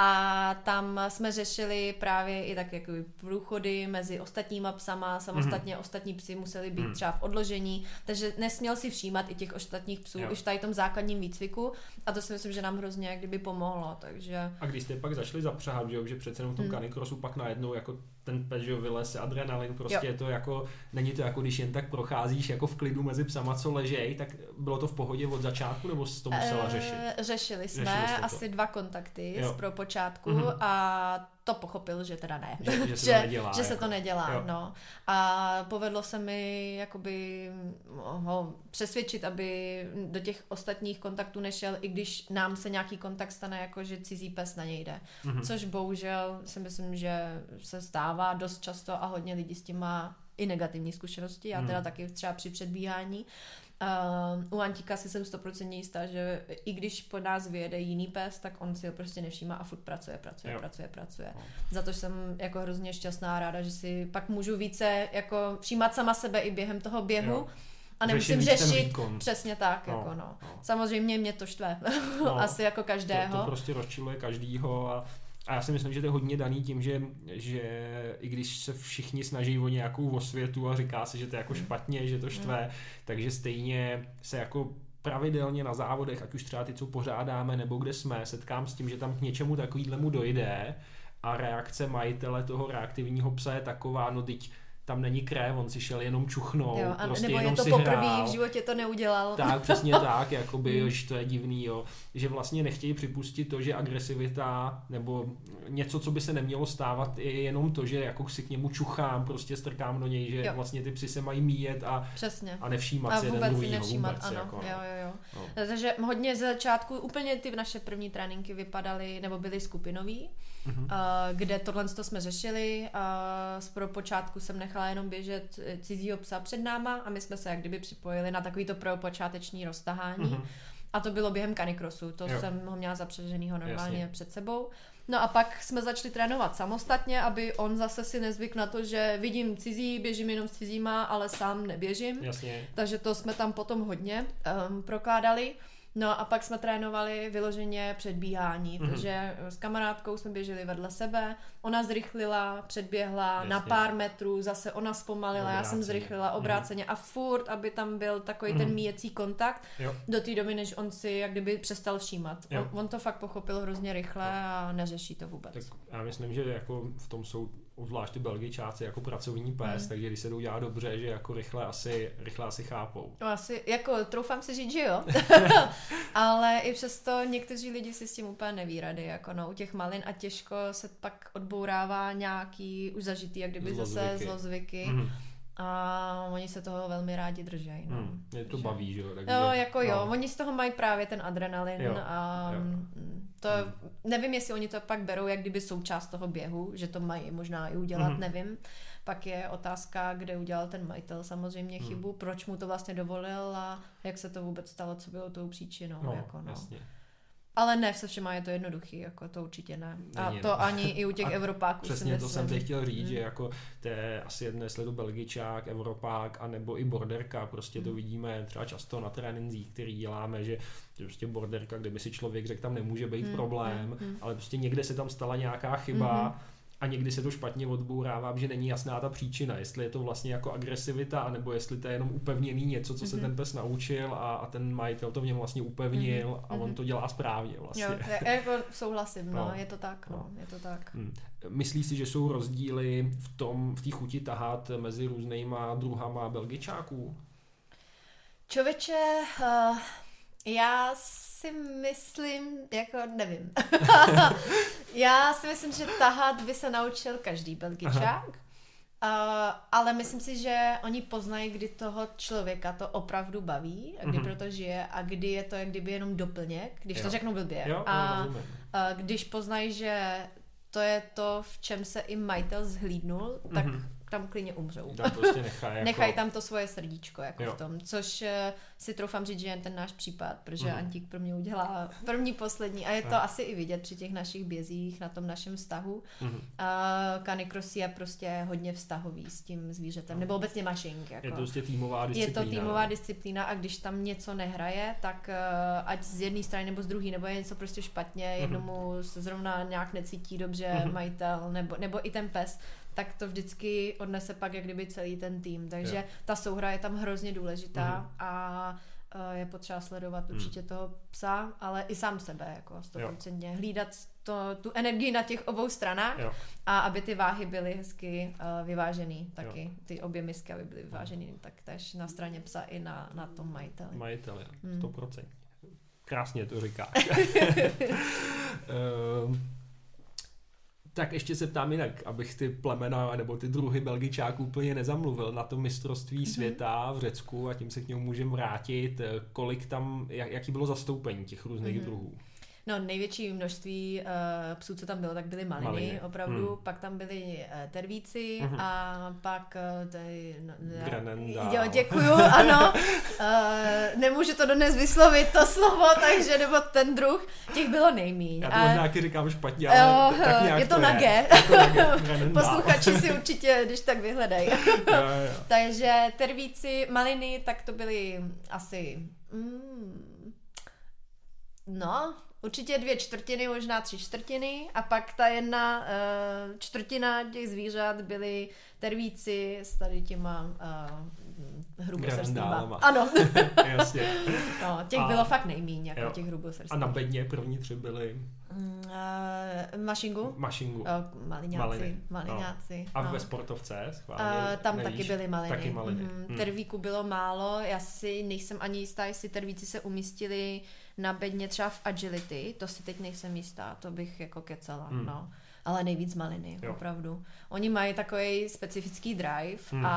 A tam jsme řešili právě i tak jako průchody mezi ostatníma psama, samostatně mm-hmm. ostatní psy museli být mm. třeba v odložení, takže nesměl si všímat i těch ostatních psů, jo. už tady v tom základním výcviku a to si myslím, že nám hrozně jak kdyby pomohlo, takže... A když jste pak zašli zapřáhat, že, že přece jenom v tom mm. canicrossu pak najednou jako ten pes, že vyleze adrenalin, prostě jo. je to jako, není to jako když jen tak procházíš jako v klidu mezi psama, co ležej, tak bylo to v pohodě od začátku, nebo jsi to musela řešit? E, řešili jsme řešili asi dva kontakty jo. z pro počátku mm-hmm. a to pochopil, že teda ne. Že, že, se, že, to nedělá, že jako. se to nedělá, jo. no. A povedlo se mi jakoby ho přesvědčit, aby do těch ostatních kontaktů nešel, i když nám se nějaký kontakt stane jako, že cizí pes na něj jde. Mm-hmm. Což bohužel si myslím, že se stává dost často a hodně lidí s tím má i negativní zkušenosti. Já teda mm. taky třeba při předbíhání. Uh, u Antika si jsem stoprocentně jistá, že i když po nás vyjede jiný pes, tak on si ho prostě nevšímá a furt pracuje, pracuje, jo. pracuje, pracuje. No. Za to jsem jako hrozně šťastná a ráda, že si pak můžu více jako všímat sama sebe i během toho běhu. Jo. A nemusím řešit přesně tak, no, jako no. no. Samozřejmě mě to štve, no, asi jako každého. To, to prostě rozčiluje každýho a a já si myslím, že to je hodně daný tím, že, že i když se všichni snaží o nějakou osvětu a říká se, že to je jako mm. špatně, že to štve, mm. takže stejně se jako pravidelně na závodech, ať už třeba ty, co pořádáme, nebo kde jsme, setkám s tím, že tam k něčemu takovýhlemu dojde a reakce majitele toho reaktivního psa je taková, no teď tam není krev, on si šel jenom čuchnout, jo, a prostě nebo jenom je to si poprvé, v životě to neudělal. Tak, přesně tak, jakoby, hmm. že to je divný, jo, že vlastně nechtějí připustit to, že agresivita nebo něco, co by se nemělo stávat, je jenom to, že jako si k němu čuchám, prostě strkám do něj, že jo. vlastně ty psy se mají míjet a, přesně. a nevšímat a si jeden druhý, nevšímat, vůbec, ano, jako, no. jo, jo, jo. No. Takže hodně z začátku, úplně ty naše první tréninky vypadaly, nebo byly skupinový, uh, kde tohle jsme řešili, uh, z pro počátku jsem nechala jenom běžet eh, cizího psa před náma a my jsme se jak kdyby připojili na takovýto propočáteční roztahání. Mm-hmm. A to bylo během canicrossu, to jo. jsem ho měla zapřeženýho normálně Jasně. před sebou. No a pak jsme začali trénovat samostatně, aby on zase si nezvyk na to, že vidím cizí, běžím jenom s cizíma, ale sám neběžím. Jasně. Takže to jsme tam potom hodně um, prokládali. No a pak jsme trénovali vyloženě předbíhání, mm-hmm. protože s kamarádkou jsme běželi vedle sebe, ona zrychlila, předběhla Jasně. na pár metrů, zase ona zpomalila, obráceně. já jsem zrychlila mhm. obráceně mm-hmm. a furt, aby tam byl takový mm-hmm. ten mhm. míjecí kontakt jo. do té doby, než on si jak kdyby přestal všímat. On, on to fakt pochopil hrozně rychle a neřeší to vůbec. Tak já myslím, že jako v tom jsou zvlášť ty Belgičáci jako pracovní pes, mm. takže když se to udělá dobře, že jako rychle asi, rychle asi chápou. No asi, jako troufám si říct, že jo. Ale i přesto někteří lidi si s tím úplně neví rady, jako no, u těch malin a těžko se pak odbourává nějaký už zažitý, jak kdyby zlozvyky. zase zlozvyky. Mm. A oni se toho velmi rádi drží. No. Hmm, je to baví, že jo? Takže, jo, jako no. jo, oni z toho mají právě ten adrenalin jo, a jo. to hmm. Nevím, jestli oni to pak berou jak kdyby součást toho běhu, že to mají možná i udělat, hmm. nevím. Pak je otázka, kde udělal ten majitel samozřejmě hmm. chybu, proč mu to vlastně dovolil a jak se to vůbec stalo, co bylo tou příčinou. No, jako, no. jasně. Ale ne se všema je to jednoduchý, jako to určitě ne. A Není, to no. ani i u těch Evropáků Přesně to jsem teď chtěl říct, hmm. že jako to je asi jedno, jestli to Belgičák, Evropák, anebo i borderka, prostě to hmm. vidíme třeba často na trénincích, který děláme, že, že prostě borderka, kdyby si člověk řekl, tam nemůže být hmm. problém, hmm. ale prostě někde se tam stala nějaká chyba, hmm a někdy se to špatně odbourává, že není jasná ta příčina, jestli je to vlastně jako agresivita, anebo jestli to je jenom upevněný něco, co mm-hmm. se mhm. ten pes naučil a, a ten majitel to v něm vlastně upevnil mm-hmm. a on mhm. to dělá správně vlastně. Jo, já jako souhlasím, no, no, je to tak, no, je to tak. Hmm. Myslíš si, že jsou rozdíly v tom, v té chuti tahat mezi různýma druhama belgičáků? Čověče, uh, já si myslím, jako nevím. Já si myslím, že tahat by se naučil každý belgičák. Uh, ale myslím si, že oni poznají, kdy toho člověka to opravdu baví, a kdy mm-hmm. proto žije a kdy je to jak kdyby jenom doplněk, když jo. to řeknu blbě. Jo, a uh, když poznají, že to je to, v čem se i majitel zhlídnul, tak mm-hmm tam klidně umřou. Tam prostě nechaj, jako... Nechají tam to svoje srdíčko jako Jo. v tom, což eh, si troufám říct, že je ten náš případ, protože Mhm. Antík pro mě udělá první, poslední a je to Jo. asi i vidět při těch našich bězích, na tom našem vztahu. Mhm. A Canicross je prostě hodně vztahový s tím zvířetem, nebo obecně mašink. Jako. Je to prostě týmová Je disciplína. to týmová no. disciplína a když tam něco nehraje, tak uh, ať z jedné strany nebo z druhé, nebo je něco prostě špatně, Mhm. jednomu se zrovna nějak necítí dobře Mhm. majitel, nebo, nebo i ten pes, tak to vždycky odnese pak jak kdyby celý ten tým. Takže Jo. ta souhra je tam hrozně důležitá Mhm. a eh, je potřeba sledovat určitě toho psa, ale i sám sebe, jako stoprocentně. Hlídat to, tu energii na těch obou stranách Jo. a aby ty váhy byly hezky uh, vyvážený taky. Ty obě misky, aby byly vyvážený tak tež na straně psa i na, na tom majiteli. Majiteli, Hmm. 100%. Krásně to říkáš. Ehm, tak ještě se ptám jinak, abych ty plemena nebo ty druhy belgičáků úplně nezamluvil na to mistrovství Mhm. světa v Řecku a tím se k němu můžeme vrátit. Eh, Kolik tam, jak, jaký bylo zastoupení těch různých Mhm. druhů? No největší množství uh, psů, co tam bylo, tak byly maliny, Maliny. opravdu, Hmm. pak tam byli uh, tervíci Mhm. a pak uh, tady... No, Grenendál. Jo, děkuju, ano. Uh, nemůžu to dnes vyslovit, to slovo, takže nebo ten druh, těch bylo nejmíň. Já to A- možná taky říkám špatně, ale Jo, tak nějak je to na G. Je to na G. Grenendál. Posluchači si určitě, když tak vyhledají. Jo, jo. Takže tervíci, maliny, tak to byly asi... Mm, no, určitě dvě čtvrtiny, možná tři čtvrtiny a pak ta jedna uh, čtvrtina těch zvířat byly tervíci s tady těma uh, hrubosrstnýma. Grenendálama. Ano, Jasně. no, těch A- bylo fakt nejmíň, jako jo. těch A hrubosrstných. na bedně první tři byly Mm, uh, mašingu? mašingu. Uh, maliňáci, Maliny, no. maliňáci. A no. ve sportovce schválně? Uh, tam nevíš? taky byly maliny. Taky maliny. Mm, Hmm. Tervíku bylo málo, já si nejsem ani jistá, jestli tervíci se umístili na bedně třeba v agility, to si teď nejsem jistá, to bych jako kecala, Hmm. no. Ale nejvíc maliny, Jo. opravdu. Oni mají takový specifický drive Hmm. a,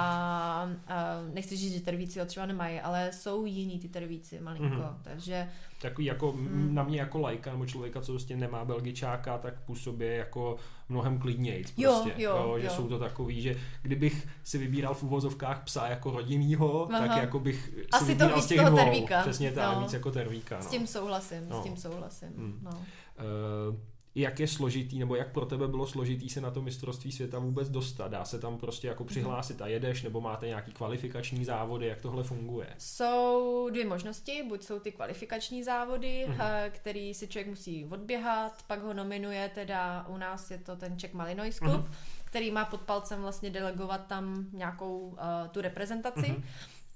a nechci říct, že tervíci ho třeba nemají, ale jsou jiní ty tervíci malinko, Mhm. takže Takový jako Hmm. na mě jako lajka nebo člověka, co prostě nemá belgičáka, tak působí jako mnohem klidnějc. Jo, Prostě, jo, že jo. jsou to takový, že kdybych si vybíral v uvozovkách psa jako rodinnýho, Aha. tak jako bych si Asi to víc z těch toho dvou. tervíka. Přesně tak, No. víc jako tervíka. No. s tím souhlasím, No. s tím souhlasím, Hmm. no. Uh, jak je složitý, nebo jak pro tebe bylo složitý se na to mistrovství světa vůbec dostat? Dá se tam prostě jako přihlásit a jedeš, nebo máte nějaký kvalifikační závody, jak tohle funguje? Jsou dvě možnosti, buď jsou ty kvalifikační závody, Mhm. mm-hmm. který si člověk musí odběhat, pak ho nominuje, teda u nás je to ten Czech Malinois Club, Mhm. mm-hmm. který má pod palcem vlastně delegovat tam nějakou uh, tu reprezentaci. Mhm. Mm-hmm.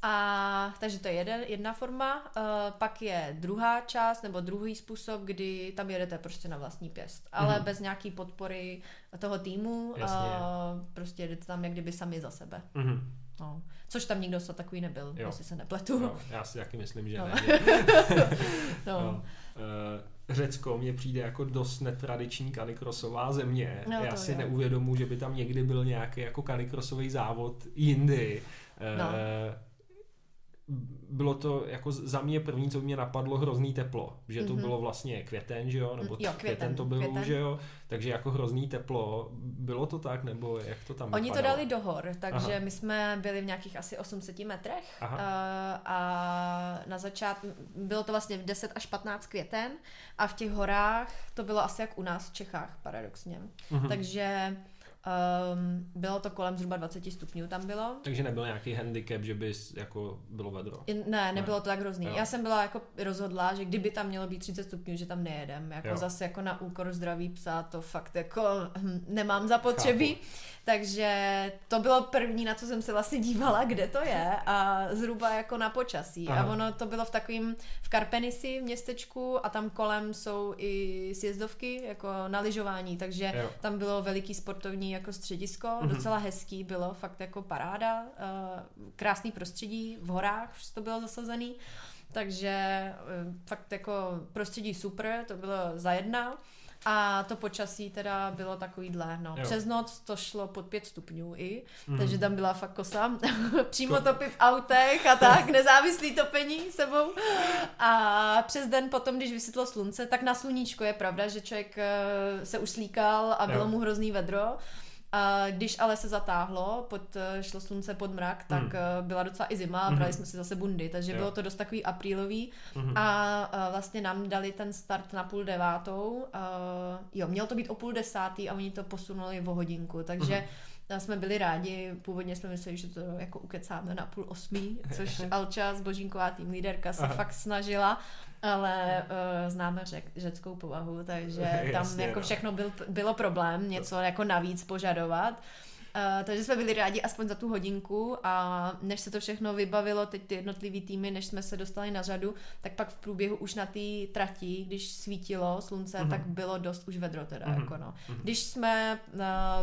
A takže to je jeden, jedna forma. Uh, pak je druhá část nebo druhý způsob, kdy tam jedete prostě na vlastní pěst, ale Mhm. bez nějaký podpory toho týmu. Jasně. Uh, prostě jedete tam jak kdyby sami za sebe. Mhm. No. Což tam nikdo takový nebyl, Jo. jestli se nepletu. Jo, já si taky myslím, že No. ne. No. No. Eh, Řecko mně přijde jako dost netradiční kanikrosová země. No, Já si jo. neuvědomuji, že by tam někdy byl nějaký jako kanikrosový závod jindy. No. Bylo to jako za mě první, co mě napadlo, hrozný teplo. Že to Mhm. bylo vlastně květen, že jo? Nebo jo, květen, to byl, květen. že jo? Takže jako hrozný teplo. Bylo to tak, nebo jak to tam Oni to vypadalo? dali do hor, takže Aha. my jsme byli v nějakých asi 800 metrech Aha. a, a na začátku bylo to vlastně v 10 až 15 květen a v těch horách to bylo asi jak u nás v Čechách, paradoxně. Mhm. Takže um, bylo to kolem zhruba 20 stupňů tam bylo. Takže nebyl nějaký handicap, že by jako bylo vedro. Ne, nebylo to tak hrozný. Jo. Já jsem byla jako rozhodla, že kdyby tam mělo být 30 stupňů, že tam nejedem. Jako Jo. zase jako na úkor zdraví psa, to fakt jako hm, nemám zapotřebí. Chápu. Takže to bylo první, na co jsem se vlastně dívala, kde to je a zhruba jako na počasí. Aha. A ono to bylo v takovým, v Karpenisi městečku a tam kolem jsou i sjezdovky, jako na lyžování, takže Jo. tam bylo veliký sportovní jako středisko, Mhm. docela hezký bylo, fakt jako paráda, eh, krásný prostředí, v horách to bylo zasazený, takže eh, fakt jako prostředí super, to bylo za jedna. A to počasí teda bylo takovýhle, no. Jo. Přes noc to šlo pod pět stupňů i, Mhm. takže tam byla fakt kosa. Přímo To- topy v autech a tak, nezávislý topení sebou. A přes den potom, když vysvětlo slunce, tak na sluníčko je pravda, že člověk eh, se už slíkal a bylo Jo. mu hrozný vedro. A když ale se zatáhlo, pod, eh, šlo slunce pod mrak, tak mm. byla docela i zima a brali jsme si zase bundy, takže Jo. bylo to dost takový aprílový Mhm. a, a vlastně nám dali ten start na půl devátou. A, jo, mělo to být o půl desátý a oni to posunuli o hodinku, takže Mhm. jsme byli rádi, původně jsme mysleli, že to jako ukecáme na půl osmí, což Alča Zbožínková tým líderka se Aha. fakt snažila, ale uh, známe řek, řeckou povahu, takže tam Jasně, jako no. všechno byl, bylo problém něco jako navíc požadovat. Uh, takže jsme byli rádi aspoň za tu hodinku a než se to všechno vybavilo, teď ty jednotlivý týmy, než jsme se dostali na řadu, tak pak v průběhu už na té trati, když svítilo slunce, Mhm. tak bylo dost už vedro teda, Mhm. jako no. Když jsme uh,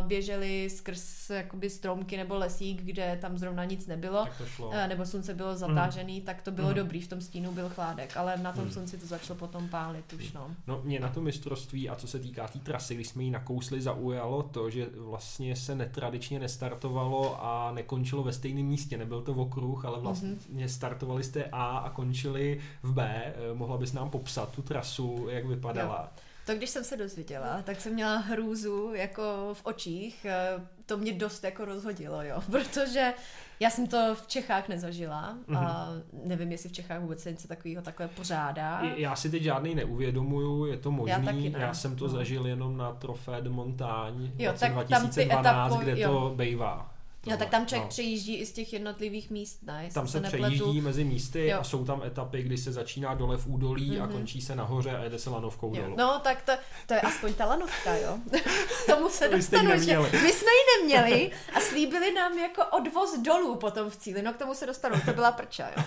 běželi skrz jakoby stromky nebo lesík, kde tam zrovna nic nebylo, eh, nebo slunce bylo zatážený, tak to bylo Mhm. dobrý, v tom stínu byl chládek, ale na tom Mhm. slunci to začalo potom pálit už, no. No mě na to mistrovství a co se týká té trasy, když jsme ji nakousli, zaujalo to, že vlastně se netradičně nestartovalo a nekončilo ve stejném místě. Nebyl to okruh, ale vlastně Mhm. startovali jste A a končili v B. Eh, Mohla bys nám popsat tu trasu, jak vypadala? To, když jsem se dozvěděla, tak jsem měla hrůzu jako v očích. eh, To mě dost jako rozhodilo, jo. Protože já jsem to v Čechách nezažila a nevím, jestli v Čechách vůbec se něco takového takhle pořádá. Já si teď žádný neuvědomuju, je to možný. Já taky ne. Já jsem to No. zažil jenom na Trofé de Montagne Jo, tak tam ty 2012, etapo- kde jo. to bejvá. Jo, tak tam člověk No. přejíždí i z těch jednotlivých míst, ne? Jestli Tam se nepletu. přejíždí mezi místy Jo. a jsou tam etapy, kdy se začíná dole v údolí a Mhm. končí se nahoře a jede se lanovkou Jo. dolů. No, tak to, to je aspoň ta lanovka, jo. Tomu se dostanu, že my jsme ji neměli a slíbili nám jako odvoz dolů potom v cíli, no k tomu se dostanu, to byla prča, jo.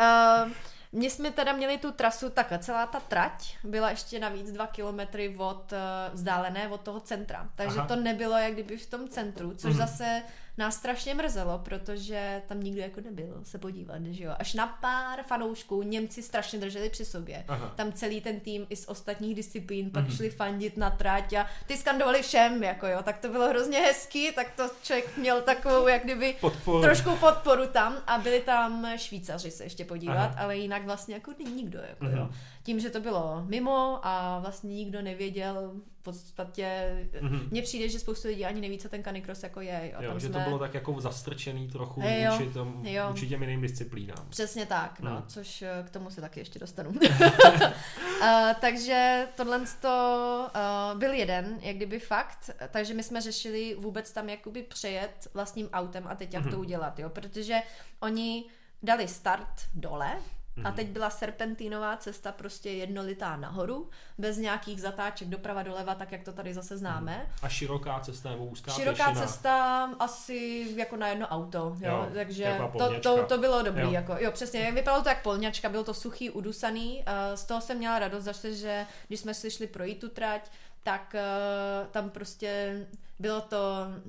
Uh, my jsme teda měli tu trasu, takhle celá ta trať byla ještě navíc dva kilometry od, uh, vzdálené od toho centra. Takže Aha. to nebylo jak kdyby v tom centru, což Mhm. zase nás strašně mrzelo, protože tam nikdo jako nebyl se podívat, že jo. Až na pár fanoušků Němci strašně drželi při sobě. Aha. Tam celý ten tým i z ostatních disciplín pak Mhm. šli fandit na trať a ty skandovali všem, jako jo, tak to bylo hrozně hezký, tak to člověk měl takovou, jak kdyby Podporu. trošku podporu tam a byli tam Švýcaři se ještě podívat, Aha. ale jinak vlastně jako nikdo, jako Mhm. jo. Tím, že to bylo mimo a vlastně nikdo nevěděl podstatě, Mhm. mně přijde, že spoustu lidí ani neví, co ten canicross jako je, jo. Jo, tam že jsme... to bylo tak jako zastrčený trochu jo. vůči, tom, Jo. vůči těm jiným disciplínám. Přesně tak, no, Hmm. což eh, k tomu se taky ještě dostanu. uh, takže tohle to uh, byl jeden, jak kdyby fakt, takže my jsme řešili vůbec tam jakoby přejet vlastním autem a teď jak to Mhm. udělat, jo, protože oni dali start dole, a Mhm. teď byla serpentínová cesta prostě jednolitá nahoru, bez nějakých zatáček doprava doleva, tak jak to tady zase známe. A široká cesta nebo úzká Široká pěšina. cesta asi jako na jedno auto, jo, Jo, takže to, to, to bylo dobrý, Jo. jako, jo přesně, vypadalo to jak polňačka, bylo to suchý, udusaný, z toho jsem měla radost, zase, že když jsme si šli projít tu trať, tak uh, tam prostě bylo to,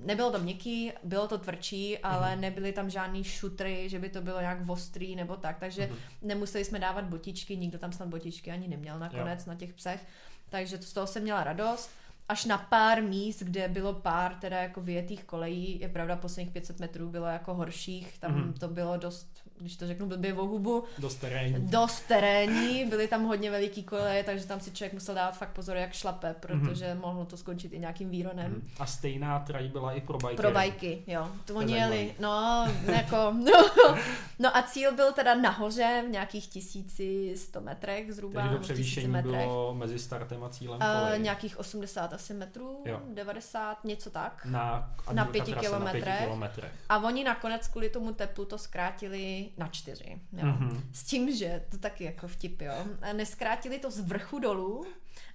nebylo to měkký, bylo to tvrdší, ale Mhm. nebyly tam žádný šutry, že by to bylo nějak ostrý nebo tak, takže Mhm. nemuseli jsme dávat botičky, nikdo tam snad botičky ani neměl nakonec na těch psech, takže to, z toho jsem měla radost. Až na pár míst, kde bylo pár teda jako vyjetých kolejí, je pravda, posledních 500 metrů bylo jako horších, tam Mhm. to bylo dost, když to řeknu blbě o hubu, Dost terénní. dost terénní, byly tam hodně veliký koleje, takže tam si člověk musel dávat fakt pozor, jak šlape, protože Mhm. mohlo to skončit i nějakým výronem. Mhm. A stejná trať byla i pro bajky. Pro bajky, jo. To oni jeli, no, jako, no, no a cíl byl teda nahoře v nějakých 1100 metrech zhruba. Takže to nebo 1000 převýšení metrech. bylo mezi startem a cílem Uh, koleje. nějakých 80 asi metrů, Jo. 90, něco tak. Na, na pěti Na kilometrech. pěti kilometrech. A oni nakonec kvůli tomu teplu to zkrátili na čtyři. Jo. Mhm. S tím, že to taky jako vtip, jo. Neskrátili to z vrchu dolů,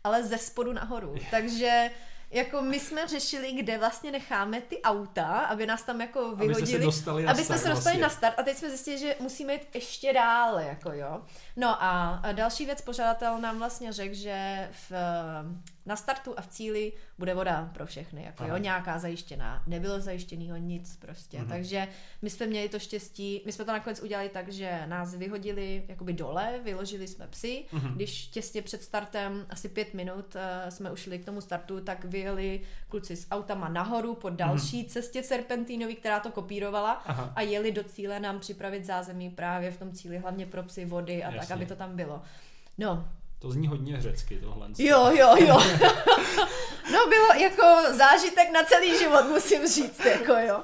ale ze spodu nahoru. Takže jako my jsme řešili, kde vlastně necháme ty auta, aby nás tam jako Aby vyhodili. se dostali na aby jsme start se dostali vlastně. na start a teď jsme zjistili, že musíme jít ještě dál, jako jo. No a a další věc, pořadatel nám vlastně řekl, že v, na startu a v cíli bude voda pro všechny, jako Aha. jo, nějaká zajištěná. Nebylo zajištěného nic prostě, Mhm. takže my jsme měli to štěstí, my jsme to nakonec udělali tak, že nás vyhodili jakoby dole, vyložili jsme psy, Mhm. když těsně před startem, asi pět minut uh, jsme ušli k tomu startu, tak vyjeli kluci s autama nahoru po další cestě serpentínový, která to kopírovala Aha. a jeli do cíle nám připravit zázemí právě v tom cíli, hlavně pro psy, vody a Jasně. tak, aby to tam bylo. No, To zní hodně řecky tohle. Jo, jo, jo. no bylo jako zážitek na celý život, musím říct, jako jo.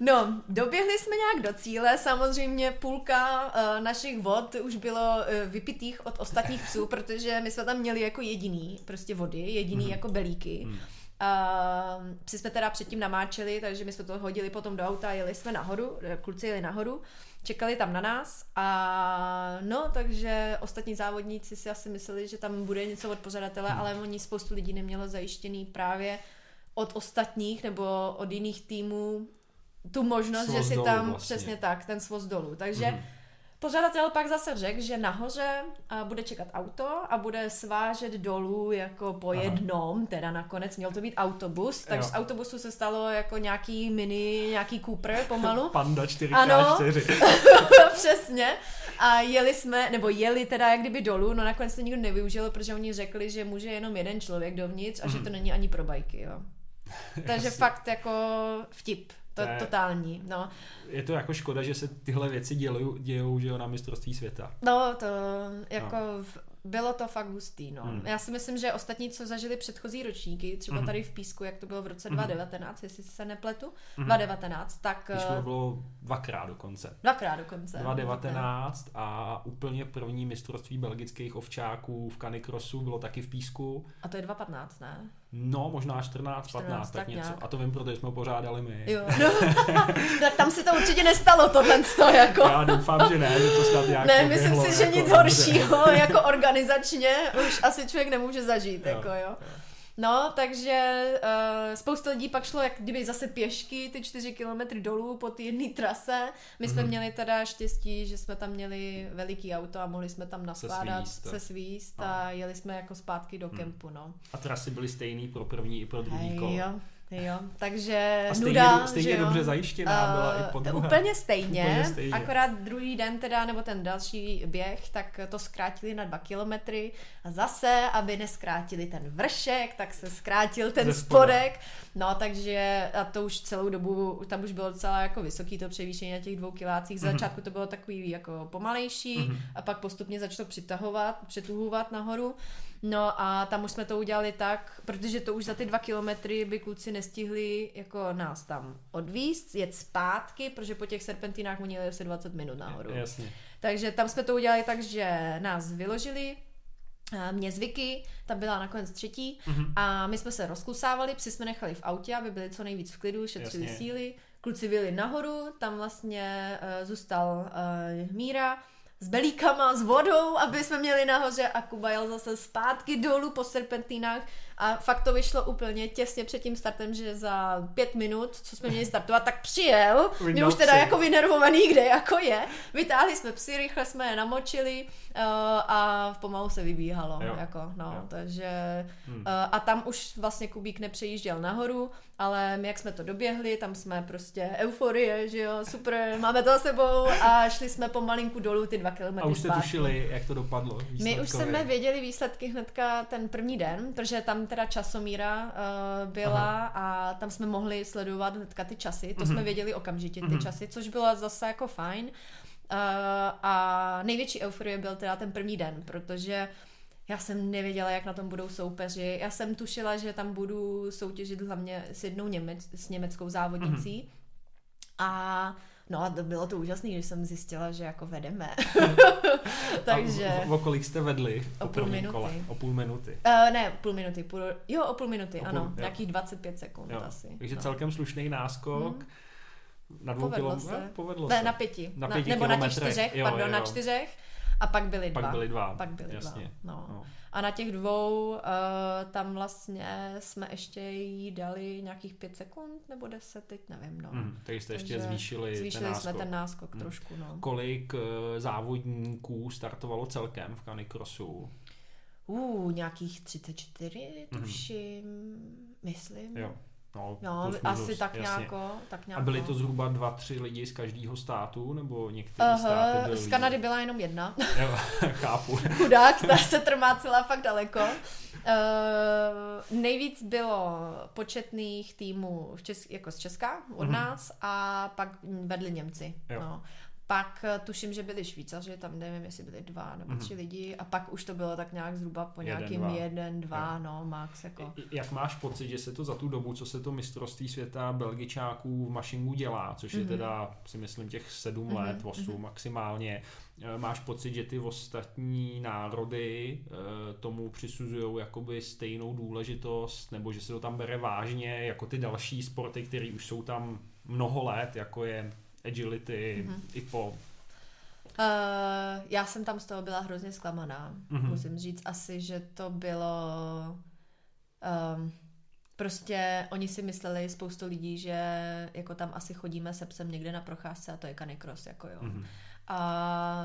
No, doběhli jsme nějak do cíle, samozřejmě půlka uh, našich vod už bylo uh, vypitých od ostatních psů, protože my jsme tam měli jako jediný prostě vody, jediný mm. jako belíky. Mm. Uh, psi jsme teda předtím namáčeli, takže my jsme to hodili potom do auta, jeli jsme nahoru, kluci jeli nahoru, čekali tam na nás a no, takže ostatní závodníci si asi mysleli, že tam bude něco od pořadatele, hmm. ale oni spoustu lidí nemělo zajištěný právě od ostatních nebo od jiných týmů tu možnost, svoz že si tam vlastně. přesně tak, ten svoz dolů. Takže hmm Pořadatel pak zase řekl, že nahoře bude čekat auto a bude svážet dolů jako po Aha. jednom, teda nakonec měl to být autobus, takže z autobusu se stalo jako nějaký mini, nějaký Cooper pomalu. Panda 4x4. Ano, přesně. A jeli jsme, nebo jeli teda jak kdyby dolů, no nakonec to nikdo nevyužil, protože oni řekli, že může jenom jeden člověk dovnitř a mm. že to mhm. není ani pro bajky, jo. Takže fakt jako vtip. To, je totální, no. Je to jako škoda, že se tyhle věci dělou, dějou že jo, na mistrovství světa. No, to jako no bylo to fakt hustý, no. Hmm. Já si myslím, že ostatní, co zažili předchozí ročníky, třeba hmm. tady v Písku, jak to bylo v roce hmm. 2019, jestli se nepletu, hmm. 2019, tak... Písku to eh, bylo dvakrát dokonce. Dvakrát dokonce. 2019 a úplně první mistrovství belgických ovčáků v Canicrossu bylo taky v Písku. A to je 2015, ne? No, možná 14, 14 15, tak, tak něco. Nějak. A to vím, protože jsme ho pořádali my. Jo, no. tak tam se to určitě nestalo, tohle to jako. Já doufám, že ne, že to snad nějak Ne, myslím si, že jako nic horšího, jako organizačně, už asi člověk nemůže zažít, jo, jako jo. jo. No, takže uh, spousta lidí pak šlo jak kdyby zase pěšky ty čtyři kilometry dolů po té jedné trase. My jsme mm-hmm. měli teda štěstí, že jsme tam měli veliký auto a mohli jsme tam naskládat, se svíst, se svíst no. a jeli jsme jako zpátky do mm. kempu, no. A trasy byly stejný pro první i pro druhý kolo. Jo. Jo, takže a stejně, nuda, stejně že dobře zajištěná uh, byla i po druhé. Úplně stejně, úplně stejně, akorát druhý den teda, nebo ten další běh, tak to zkrátili na dva kilometry a zase, aby neskrátili ten vršek, tak se zkrátil ten spodek. No, takže a to už celou dobu, tam už bylo docela jako vysoký to převýšení na těch dvou kilácích. Z mm-hmm. začátku to bylo takový jako pomalejší mm-hmm. a pak postupně začalo přitahovat, přituhovat nahoru. No a tam už jsme to udělali tak, protože to už za ty dva kilometry by kluci nestihli jako nás tam odvíst, jet zpátky, protože po těch serpentinách oni jeli asi 20 minut nahoru. Jasně. Takže tam jsme to udělali tak, že nás vyložili, mě zvyky, ta byla nakonec třetí mm-hmm. a my jsme se rozklusávali, psi jsme nechali v autě, aby byli co nejvíc v klidu, šetřili Jasně. síly, kluci vyli nahoru, tam vlastně uh, zůstal uh, Míra, s belíkama, s vodou, aby jsme měli nahoře. A Kuba jel zase zpátky dolů po serpentínách a fakt to vyšlo úplně těsně před tím startem, že za pět minut, co jsme měli startovat, tak přijel, mě už teda jako vynervovaný, kde jako je. Vytáhli jsme psy, rychle jsme je namočili uh, a pomalu se vybíhalo. Jo. Jako, no, jo. takže hmm. uh, a tam už vlastně Kubík nepřejížděl nahoru, ale my jak jsme to doběhli, tam jsme prostě euforie, že jo, super, máme to za sebou a šli jsme pomalinku dolů ty dva kilometry. A už jste zpátky. tušili, jak to dopadlo? My už jsme věděli výsledky hnedka ten první den, protože tam teda časomíra uh, byla Aha. a tam jsme mohli sledovat hnedka ty časy, to mm-hmm. jsme věděli okamžitě ty mm-hmm. časy, což bylo zase jako fajn. Uh, a největší euforie byl teda ten první den, protože já jsem nevěděla, jak na tom budou soupeři. Já jsem tušila, že tam budu soutěžit hlavně s jednou Němec, s německou závodnicí. Mm-hmm. A No a to bylo to úžasné, když jsem zjistila, že jako vedeme. Takže... A o, o kolik jste vedli? O půl minuty. Kole? O půl minuty? Uh, ne, půl minuty. Půl, jo, o půl minuty, o ano. Půl, nějakých 25 sekund jo. asi. Takže no. celkem slušný náskok. Hmm. Na dvou povedlo kilom... se. Ne, povedlo ne, se. na pěti. Na pěti na, nebo na těch čtyřech, jo, pardon, jo, jo. na čtyřech. A pak byly dva. Pak byly dva. Pak byly Jasně. dva. No. no. A na těch dvou uh, tam vlastně jsme ještě jí dali nějakých pět sekund nebo deset, teď nevím, no. Mm, takže jste ještě zvýšili, zvýšili ten náskok. jsme ten náskok mm. trošku, no. Kolik uh, závodníků startovalo celkem v Canicrossu? Uh, nějakých 34, mhm. tuším, mm. myslím. Jo. No, no asi tak, nějako, tak nějako. A byly to zhruba dva, tři lidi z každého státu, nebo některé uh, státy byly? Z Kanady byla jenom jedna. jo, chápu. Chudák, ta se trmácela fakt daleko. Uh, nejvíc bylo početných týmů v Česk- jako z Česka od mm-hmm. nás a pak vedli Němci. Jo. No. Pak eh, tuším, že byli Švýcaři, tam nevím, jestli byli dva nebo tři mm-hmm. lidi a pak už to bylo tak nějak zhruba po Jeden, nějakým dva. jeden, dva, Jo. no max jako. Jak máš pocit, že se to za tu dobu, co se to mistrovství světa Belgičáků v mašingu dělá, což je Mhm. teda si myslím těch sedm Mhm, let, osm mhm. maximálně, eh, máš pocit, že ty ostatní národy eh, tomu přisuzují jakoby stejnou důležitost, nebo že se to tam bere vážně, jako ty další sporty, které už jsou tam mnoho let, jako je agility, Mhm. IPO. Uh, já jsem tam z toho byla hrozně zklamaná. Mhm. Mm-hmm. Musím říct asi, že to bylo... Um, prostě oni si mysleli, spoustu lidí, že jako tam asi chodíme se psem někde na procházce a to je canicross, jako jo. Mhm. A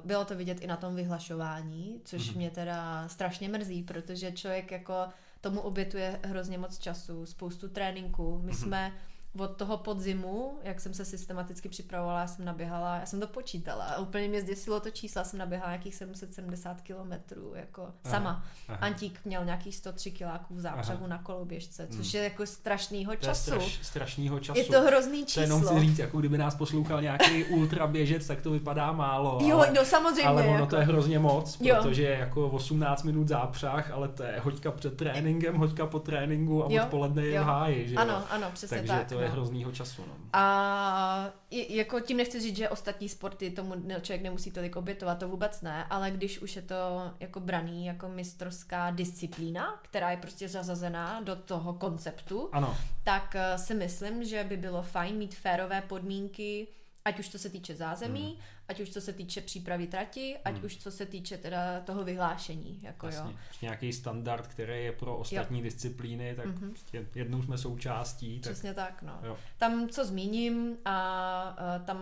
uh, bylo to vidět i na tom vyhlašování, což Mhm. mm-hmm. mě teda strašně mrzí, protože člověk jako tomu obětuje hrozně moc času, spoustu tréninku. My Mhm. jsme od toho podzimu, jak jsem se systematicky připravovala, já jsem naběhala, já jsem to počítala a úplně mě zděsilo to číslo, jsem naběhala nějakých 770 kilometrů, jako Aha, sama. aha. Antík měl nějakých 103 kiláků v zápřehu Aha. na koloběžce, což Hmm. je jako strašnýho To je času. straš, strašnýho času. Je to hrozný To jenom číslo. chci říct, jako kdyby nás poslouchal nějaký ultraběžec, tak to vypadá málo. Jo, ale, no samozřejmě. ale ono jako. to je hrozně moc, Jo. protože je jako 18 minut zápřah, ale to je hoďka před tréninkem, hoďka po tréninku a Jo, odpoledne je jo. v háji, že jo? Ano, ano, přesně Takže tak. to je no. hroznýho času. No. A jako tím nechci říct, že ostatní sporty tomu člověk nemusí tolik obětovat, to vůbec ne, ale když už je to jako braný jako mistrovská disciplína, která je prostě zazazená do toho konceptu, Ano, tak eh, si myslím, že by bylo fajn mít férové podmínky, ať už co se týče zázemí, Hmm. ať už co se týče přípravy trati, ať Hmm. už co se týče teda toho vyhlášení, jako jasně. jo. Prostě nějaký standard, který je pro ostatní disciplíny, tak Mhm. prostě jednou jsme součástí. Tak, Přesně tak, no. jo. Tam, co zmíním, a, a tam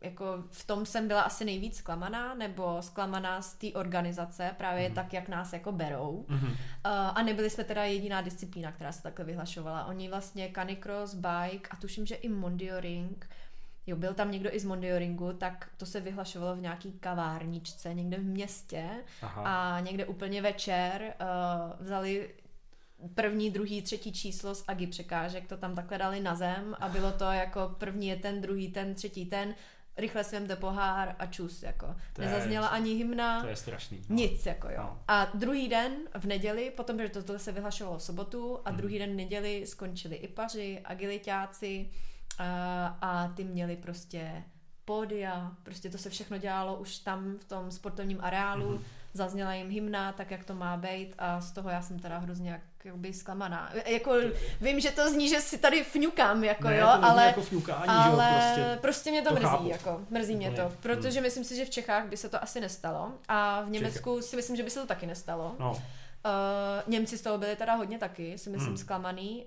jako v tom jsem byla asi nejvíc zklamaná, nebo zklamaná z té organizace, právě Mhm. tak, jak nás jako berou. Mhm. A, a nebyli jsme teda jediná disciplína, která se takhle vyhlašovala. Oni vlastně canicross, bike a tuším, že i mondioring, jo, byl tam někdo i z mondioringu, tak to se vyhlašovalo v nějaký kavárničce někde v městě Aha. a někde úplně večer uh, vzali první, druhý, třetí číslo z Agi překážek, to tam takhle dali na zem a bylo to jako první je ten, druhý ten, třetí ten, rychle si vemte pohár a čus, jako. To je- Nezazněla ani hymna, To je strašný. No. nic, jako jo. No. A druhý den v neděli, potom, že toto se vyhlašovalo v sobotu, a Mhm. druhý den v neděli skončili ipaři, agilitáci a, a ty měli prostě pódia, prostě to se všechno dělalo už tam v tom sportovním areálu, Mhm. zazněla jim hymna, tak jak to má být a z toho já jsem teda hrozně jak, jakoby zklamaná. Jako vím, že to zní, že si tady fňukám, jako ne, jo, to ale jako fňukání, ale jo, prostě, prostě mě to, to mrzí, chápu. jako, mrzí mě to, protože myslím si, že v Čechách by se to asi nestalo a v Německu si myslím, že by se to taky nestalo. No, Uh, Němci z toho byli teda hodně taky, si myslím, Hmm. zklamaný.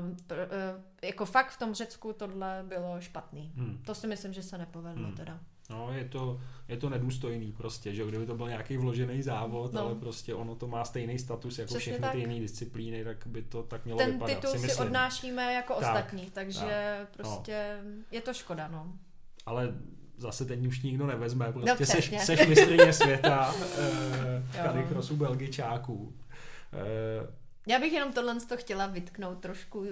Uh, pr, uh, jako fakt v tom Řecku tohle bylo špatný. hm. To si myslím, že se nepovedlo Hmm. teda. No, je to, je to nedůstojný prostě, že kdyby to byl nějaký vložený závod, No. ale prostě ono to má stejný status jako Přesně všechny tak. ty jiné disciplíny, tak by to tak mělo Ten vypadat, titul si si, odnášíme jako Tak, ostatní, takže prostě je to škoda, no. Ale zase teď už nikdo nevezme, prostě No, seš, přesně. seš mistrně světa eh, v Jo. kanikrosu belgičáků. Eh, Já bych jenom tohle to chtěla vytknout trošku, uh,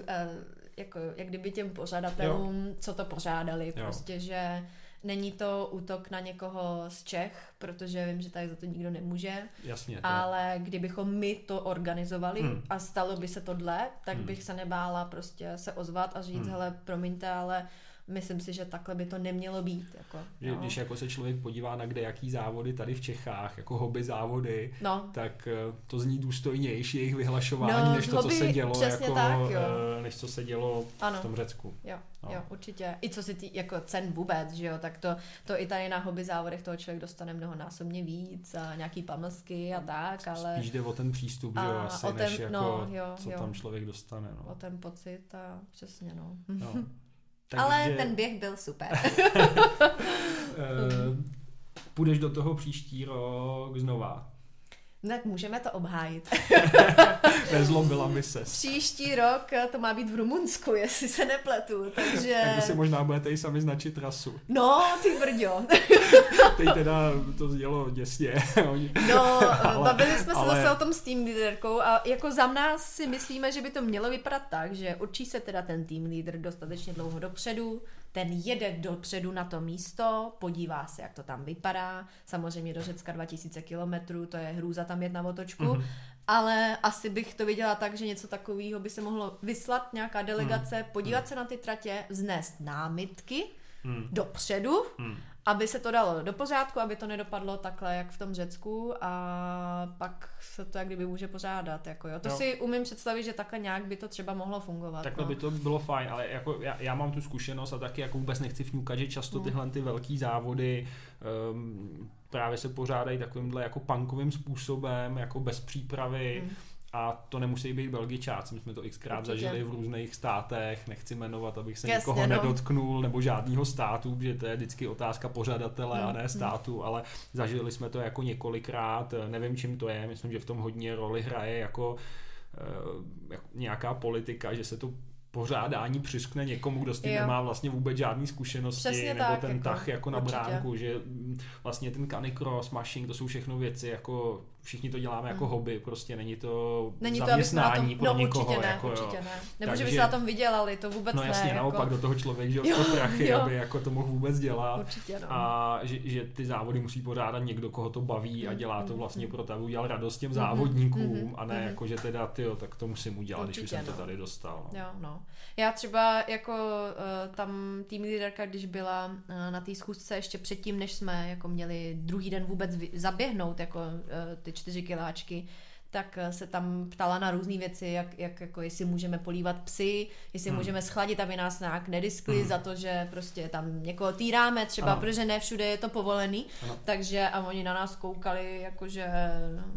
jako, jak kdyby těm pořadatelům, jo. co to pořádali, Jo. prostě, že není to útok na někoho z Čech, protože vím, že tady za to nikdo nemůže, jasně, to, ale kdybychom my to organizovali Hmm. a stalo by se tohle, tak Hmm. bych se nebála prostě se ozvat a říct, Hmm. hele, promiňte, ale myslím si, že takhle by to nemělo být. Jako, že, jo. když jako se člověk podívá na kde jaký závody tady v Čechách, jako hobby závody, No, tak eh, to zní důstojnější jejich vyhlašování, No, než to, co hobby, se dělo, jako, tak, jo. eh, než co se dělo ano. v tom Řecku. Jo, No. no. jo, určitě. I co se tý, jako cen vůbec, že jo, tak to, to i tady na hobby závodech toho člověk dostane mnohonásobně víc a nějaký pamlsky a tak, ale Spíš jde o ten přístup, že jo, asi, o ten- než jako, no, jo, co jo. tam člověk dostane. No. o ten pocit a přesně no. No. Ale ten běh byl super. eh, půjdeš do toho příští rok znova. Tak můžeme to obhájit. Nezlomila mi se. Příští rok to má být v Rumunsku, jestli se nepletu, takže... Tak si možná budete i sami značit trasu. No, ty brďo. Teď teda to zdělo děsně. Oni- No, Ale- bavili jsme se ale- zase o tom s tým líderkou a jako za nás si myslíme, že by to mělo vypadat tak, že určí se teda ten tým lídr dostatečně dlouho dopředu, ten jede dopředu na to místo, podívá se, jak to tam vypadá. Samozřejmě do Řecka 2000 kilometrů, to je hrůza tam jet na otočku. Mm-hmm. Ale asi bych to viděla tak, že něco takového by se mohlo vyslat nějaká delegace, mm. podívat mm. se na ty tratě, vznést námitky mm. dopředu mm aby se to dalo do pořádku, aby to nedopadlo takhle, jak v tom Řecku a pak se to jak kdyby může pořádat. Jako jo. To jo. si umím představit, že takhle nějak by to třeba mohlo fungovat. Takhle no. by to bylo fajn, ale jako já, já, mám tu zkušenost a taky jako vůbec nechci vňukat, že často hmm. tyhle ty velký závody um, právě se pořádají takovýmhle jako punkovým způsobem, jako bez přípravy. Hmm a to nemusí být Belgičáci, my jsme to xkrát Určitě. zažili v různých státech, nechci jmenovat, abych se Jasně, nikoho no. nedotknul, nebo žádného státu, protože to je vždycky otázka pořadatele hmm. a ne státu, hmm. ale zažili jsme to jako několikrát, nevím čím to je, myslím, že v tom hodně roli hraje jako jako nějaká politika, že se to pořádání přiskne někomu, kdo s tím jo. nemá vlastně vůbec žádný zkušenosti, Přesně nebo tak, ten jako, tah jako na určitě. bránku, že vlastně ten canicross, mashing, to jsou všechno věci, jako všichni to děláme jako mm. hobby, prostě není to není zaměstnání to, pro no, někoho. Určitě ne, jako, určitě ne. Nebo Takže, že by se na tom vydělali, to vůbec no, jasně, ne. naopak jako... do toho člověk, že jo, prachy, jo. aby jako to mohl vůbec dělat. Určitě, no. A že, že, ty závody musí pořádat někdo, koho to baví a dělá to mm, vlastně mm. pro to, aby udělal radost těm mm-hmm, závodníkům mm-hmm, a ne mm-hmm. jako, že teda ty, tak to musím udělat, určitě, když už jsem no. to tady dostal. Jo, no. Já třeba jako uh, tam tým líderka, když byla uh, na té schůzce ještě předtím, než jsme jako měli druhý den vůbec zaběhnout jako uh, ty čtyři kiláčky, tak eh, se tam ptala na různé věci, jak, jak jako jestli můžeme polívat psy, jestli hmm. můžeme schladit, aby nás nějak nediskli hmm. za to, že prostě tam někoho týráme třeba, ano. protože ne všude je to povolený, ano. takže a oni na nás koukali, jakože,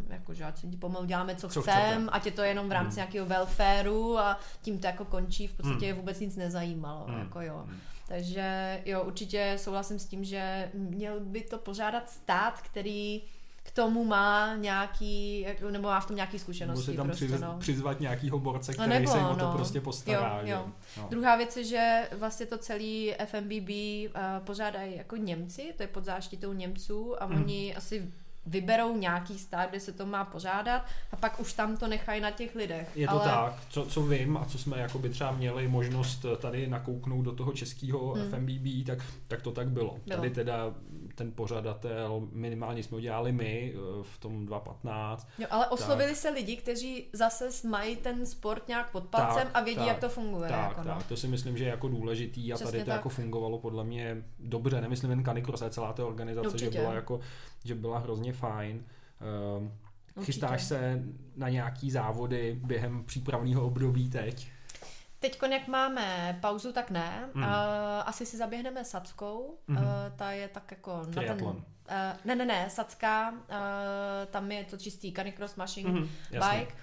jakože ať si pomalu děláme, co, co chcem, ať je to jenom v rámci hmm. nějakého welfareu a tím to jako končí, v podstatě hmm. vůbec nic nezajímalo, hmm. jako jo. Hmm. Takže jo, určitě souhlasím s tím, že měl by to pořádat stát, který tomu má nějaký, nebo má v tom nějaký zkušenosti. Si tam prostě, přiz, no. přizvat nějakýho borce, který nebo, se o to no. prostě postará. Jo, jo. No. Druhá věc je, že vlastně to celý FMBB uh, pořádají jako Němci, to je pod záštitou Němců a mm. oni asi vyberou nějaký stát, kde se to má pořádat a pak už tam to nechají na těch lidech. Je to Ale... tak, co, co vím a co jsme jako by třeba měli možnost tady nakouknout do toho českého hmm. FMBB, tak, tak to tak bylo. bylo. Tady teda ten pořadatel, minimálně jsme udělali my eh, v tom 2015. Jo, ale oslovili tak. se lidi, kteří zase mají ten sport nějak pod palcem tak, a vědí, tak, jak to funguje. Tak, jako, no. tak, to si myslím, že je jako důležitý a Přesně tady to tak. jako fungovalo podle mě dobře, nemyslím jen Canicross, ale celá ta organizace, Určitě. že byla jako, že byla hrozně fajn. Uh, chystáš se na nějaký závody během přípravného období teď? Teď, jak máme pauzu, tak ne. Mm. Uh, asi si zaběhneme Sackou. Mm. Uh, ta je tak jako Triathlon. na ten... Uh, ne, ne, ne, Sacka, uh, tam je to čistý canicross machine mm, bike.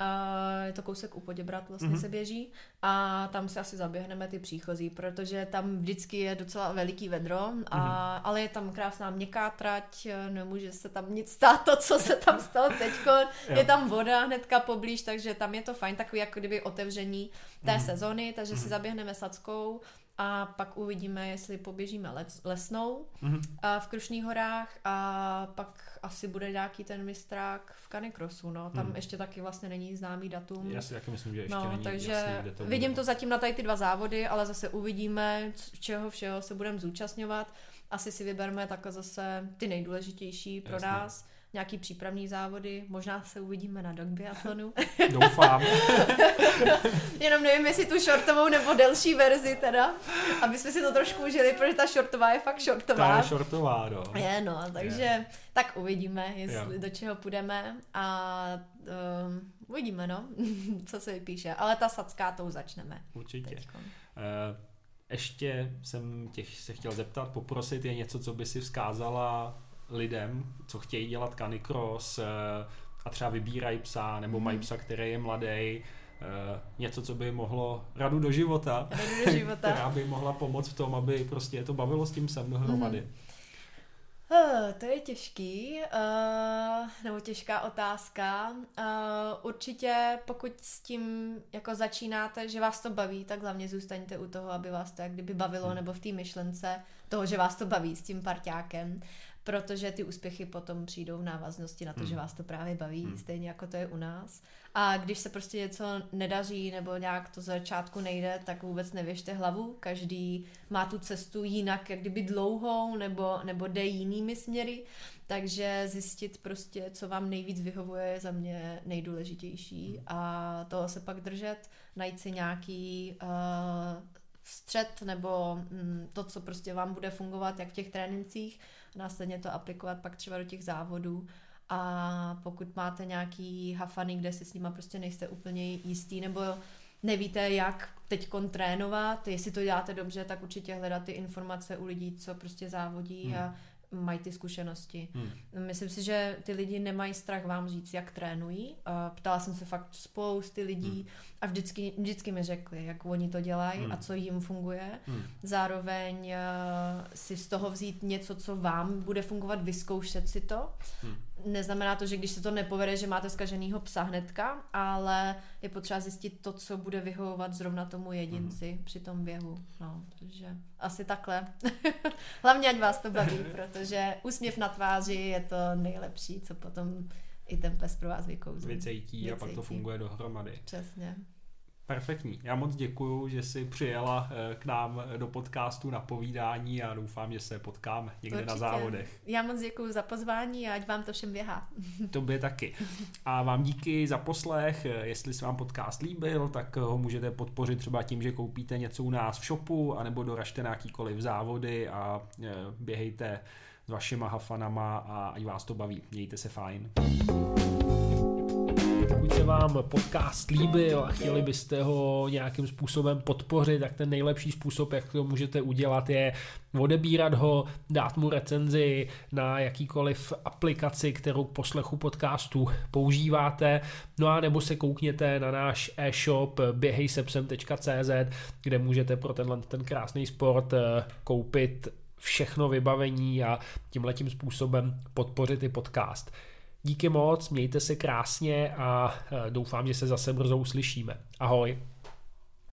Uh, je to kousek u Poděbrat vlastně mm-hmm. se běží a tam si asi zaběhneme ty příchozí, protože tam vždycky je docela veliký vedro, a, mm-hmm. ale je tam krásná měkká trať, nemůže se tam nic stát to, co se tam stalo teďko, je tam voda hnedka poblíž, takže tam je to fajn, takový jako kdyby otevření té mm-hmm. sezony, takže mm-hmm. si mhm. zaběhneme sackou a pak uvidíme, jestli poběžíme les, lesnou mm-hmm. a v Krušných horách a pak asi bude nějaký ten mistrák v Canicrossu, no. Tam mm. ještě taky vlastně není známý datum. Já si taky myslím, že ještě no, není takže jasný, to vidím to zatím na tady ty dva závody, ale zase uvidíme, čeho všeho se budeme zúčastňovat. Asi si vybereme takhle zase ty nejdůležitější pro Jasně. nás nějaký přípravní závody, možná se uvidíme na dog biatlonu. Doufám. Jenom nevím, jestli tu shortovou nebo delší verzi teda, aby jsme si to trošku užili, protože ta shortová je fakt shortová. Ta je shortová, no. Je, no, takže je. tak uvidíme, jestli je. do čeho půjdeme a um, uvidíme, no, co se vypíše. Ale ta sacká tou začneme. Určitě. Uh, ještě jsem tě se chtěl zeptat, poprosit, je něco, co by si vzkázala lidem, co chtějí dělat canicross eh, a třeba vybírají psa nebo mají mhm. psa, který je mladý, eh, něco, co by mohlo radu do života, radu do života. která by mohla pomoct v tom, aby prostě to bavilo s tím psem dohromady. Mm. Uh, to je těžký, uh, nebo těžká otázka. Uh, určitě pokud s tím jako začínáte, že vás to baví, tak hlavně zůstaňte u toho, aby vás to jak kdyby bavilo, hmm. nebo v té myšlence toho, že vás to baví s tím parťákem protože ty úspěchy potom přijdou v návaznosti na to, hmm. že vás to právě baví, hmm. stejně jako to je u nás. A když se prostě něco nedaří nebo nějak to začátku nejde, tak vůbec nevěžte hlavu. Každý má tu cestu jinak, jak kdyby dlouhou nebo, nebo jde jinými směry. Takže zjistit prostě, co vám nejvíc vyhovuje, je za mě nejdůležitější. Hmm. A toho se pak držet, najít si nějaký uh, střed nebo mm, to, co prostě vám bude fungovat jak v těch trénincích, následně to aplikovat pak třeba do těch závodů a pokud máte nějaký hafany, kde si s nima prostě nejste úplně jistý nebo nevíte, jak teď trénovat, jestli to děláte dobře, tak určitě hledat ty informace u lidí, co prostě závodí hmm. a mají ty zkušenosti. Hmm. Myslím si, že ty lidi nemají strach vám říct, jak trénují. Ptala jsem se fakt spousty lidí hmm. A vždycky, vždycky mi řekli, jak oni to dělají hmm. a co jim funguje. Hmm. Zároveň uh, si z toho vzít něco, co vám bude fungovat, vyzkoušet si to. Hmm. Neznamená to, že když se to nepovede, že máte zkaženýho psa hnedka, ale je potřeba zjistit to, co bude vyhovovat zrovna tomu jedinci hmm. při tom běhu. No, takže asi takhle. Hlavně, ať vás to baví, protože úsměv na tváři je to nejlepší, co potom i ten pes pro vás vykouzlí. Vycejtí a pak to funguje dohromady. Přesně. Perfektní. Já moc děkuju, že jsi přijela eh, k nám do podcastu na povídání a doufám, že se potkáme někde Určitě. na závodech. Já moc děkuju za pozvání a ať vám to všem běhá. Tobě taky. A vám díky za poslech. Jestli se vám podcast líbil, tak ho můžete podpořit třeba tím, že koupíte něco u nás v shopu, anebo doražte na jakýkoliv závody a eh, běhejte s vašima hafanama a ať vás to baví. Mějte se fajn. Pokud se vám podcast líbil a chtěli byste ho nějakým způsobem podpořit, tak ten nejlepší způsob, jak to můžete udělat, je odebírat ho, dát mu recenzi na jakýkoliv aplikaci, kterou k poslechu podcastu používáte, no a nebo se koukněte na náš e-shop běhejsepsem.cz, kde můžete pro tenhle ten krásný sport eh, koupit všechno vybavení a tímhletím způsobem podpořit i podcast. Díky moc, mějte se krásně a eh, doufám, že se zase brzo uslyšíme. Ahoj.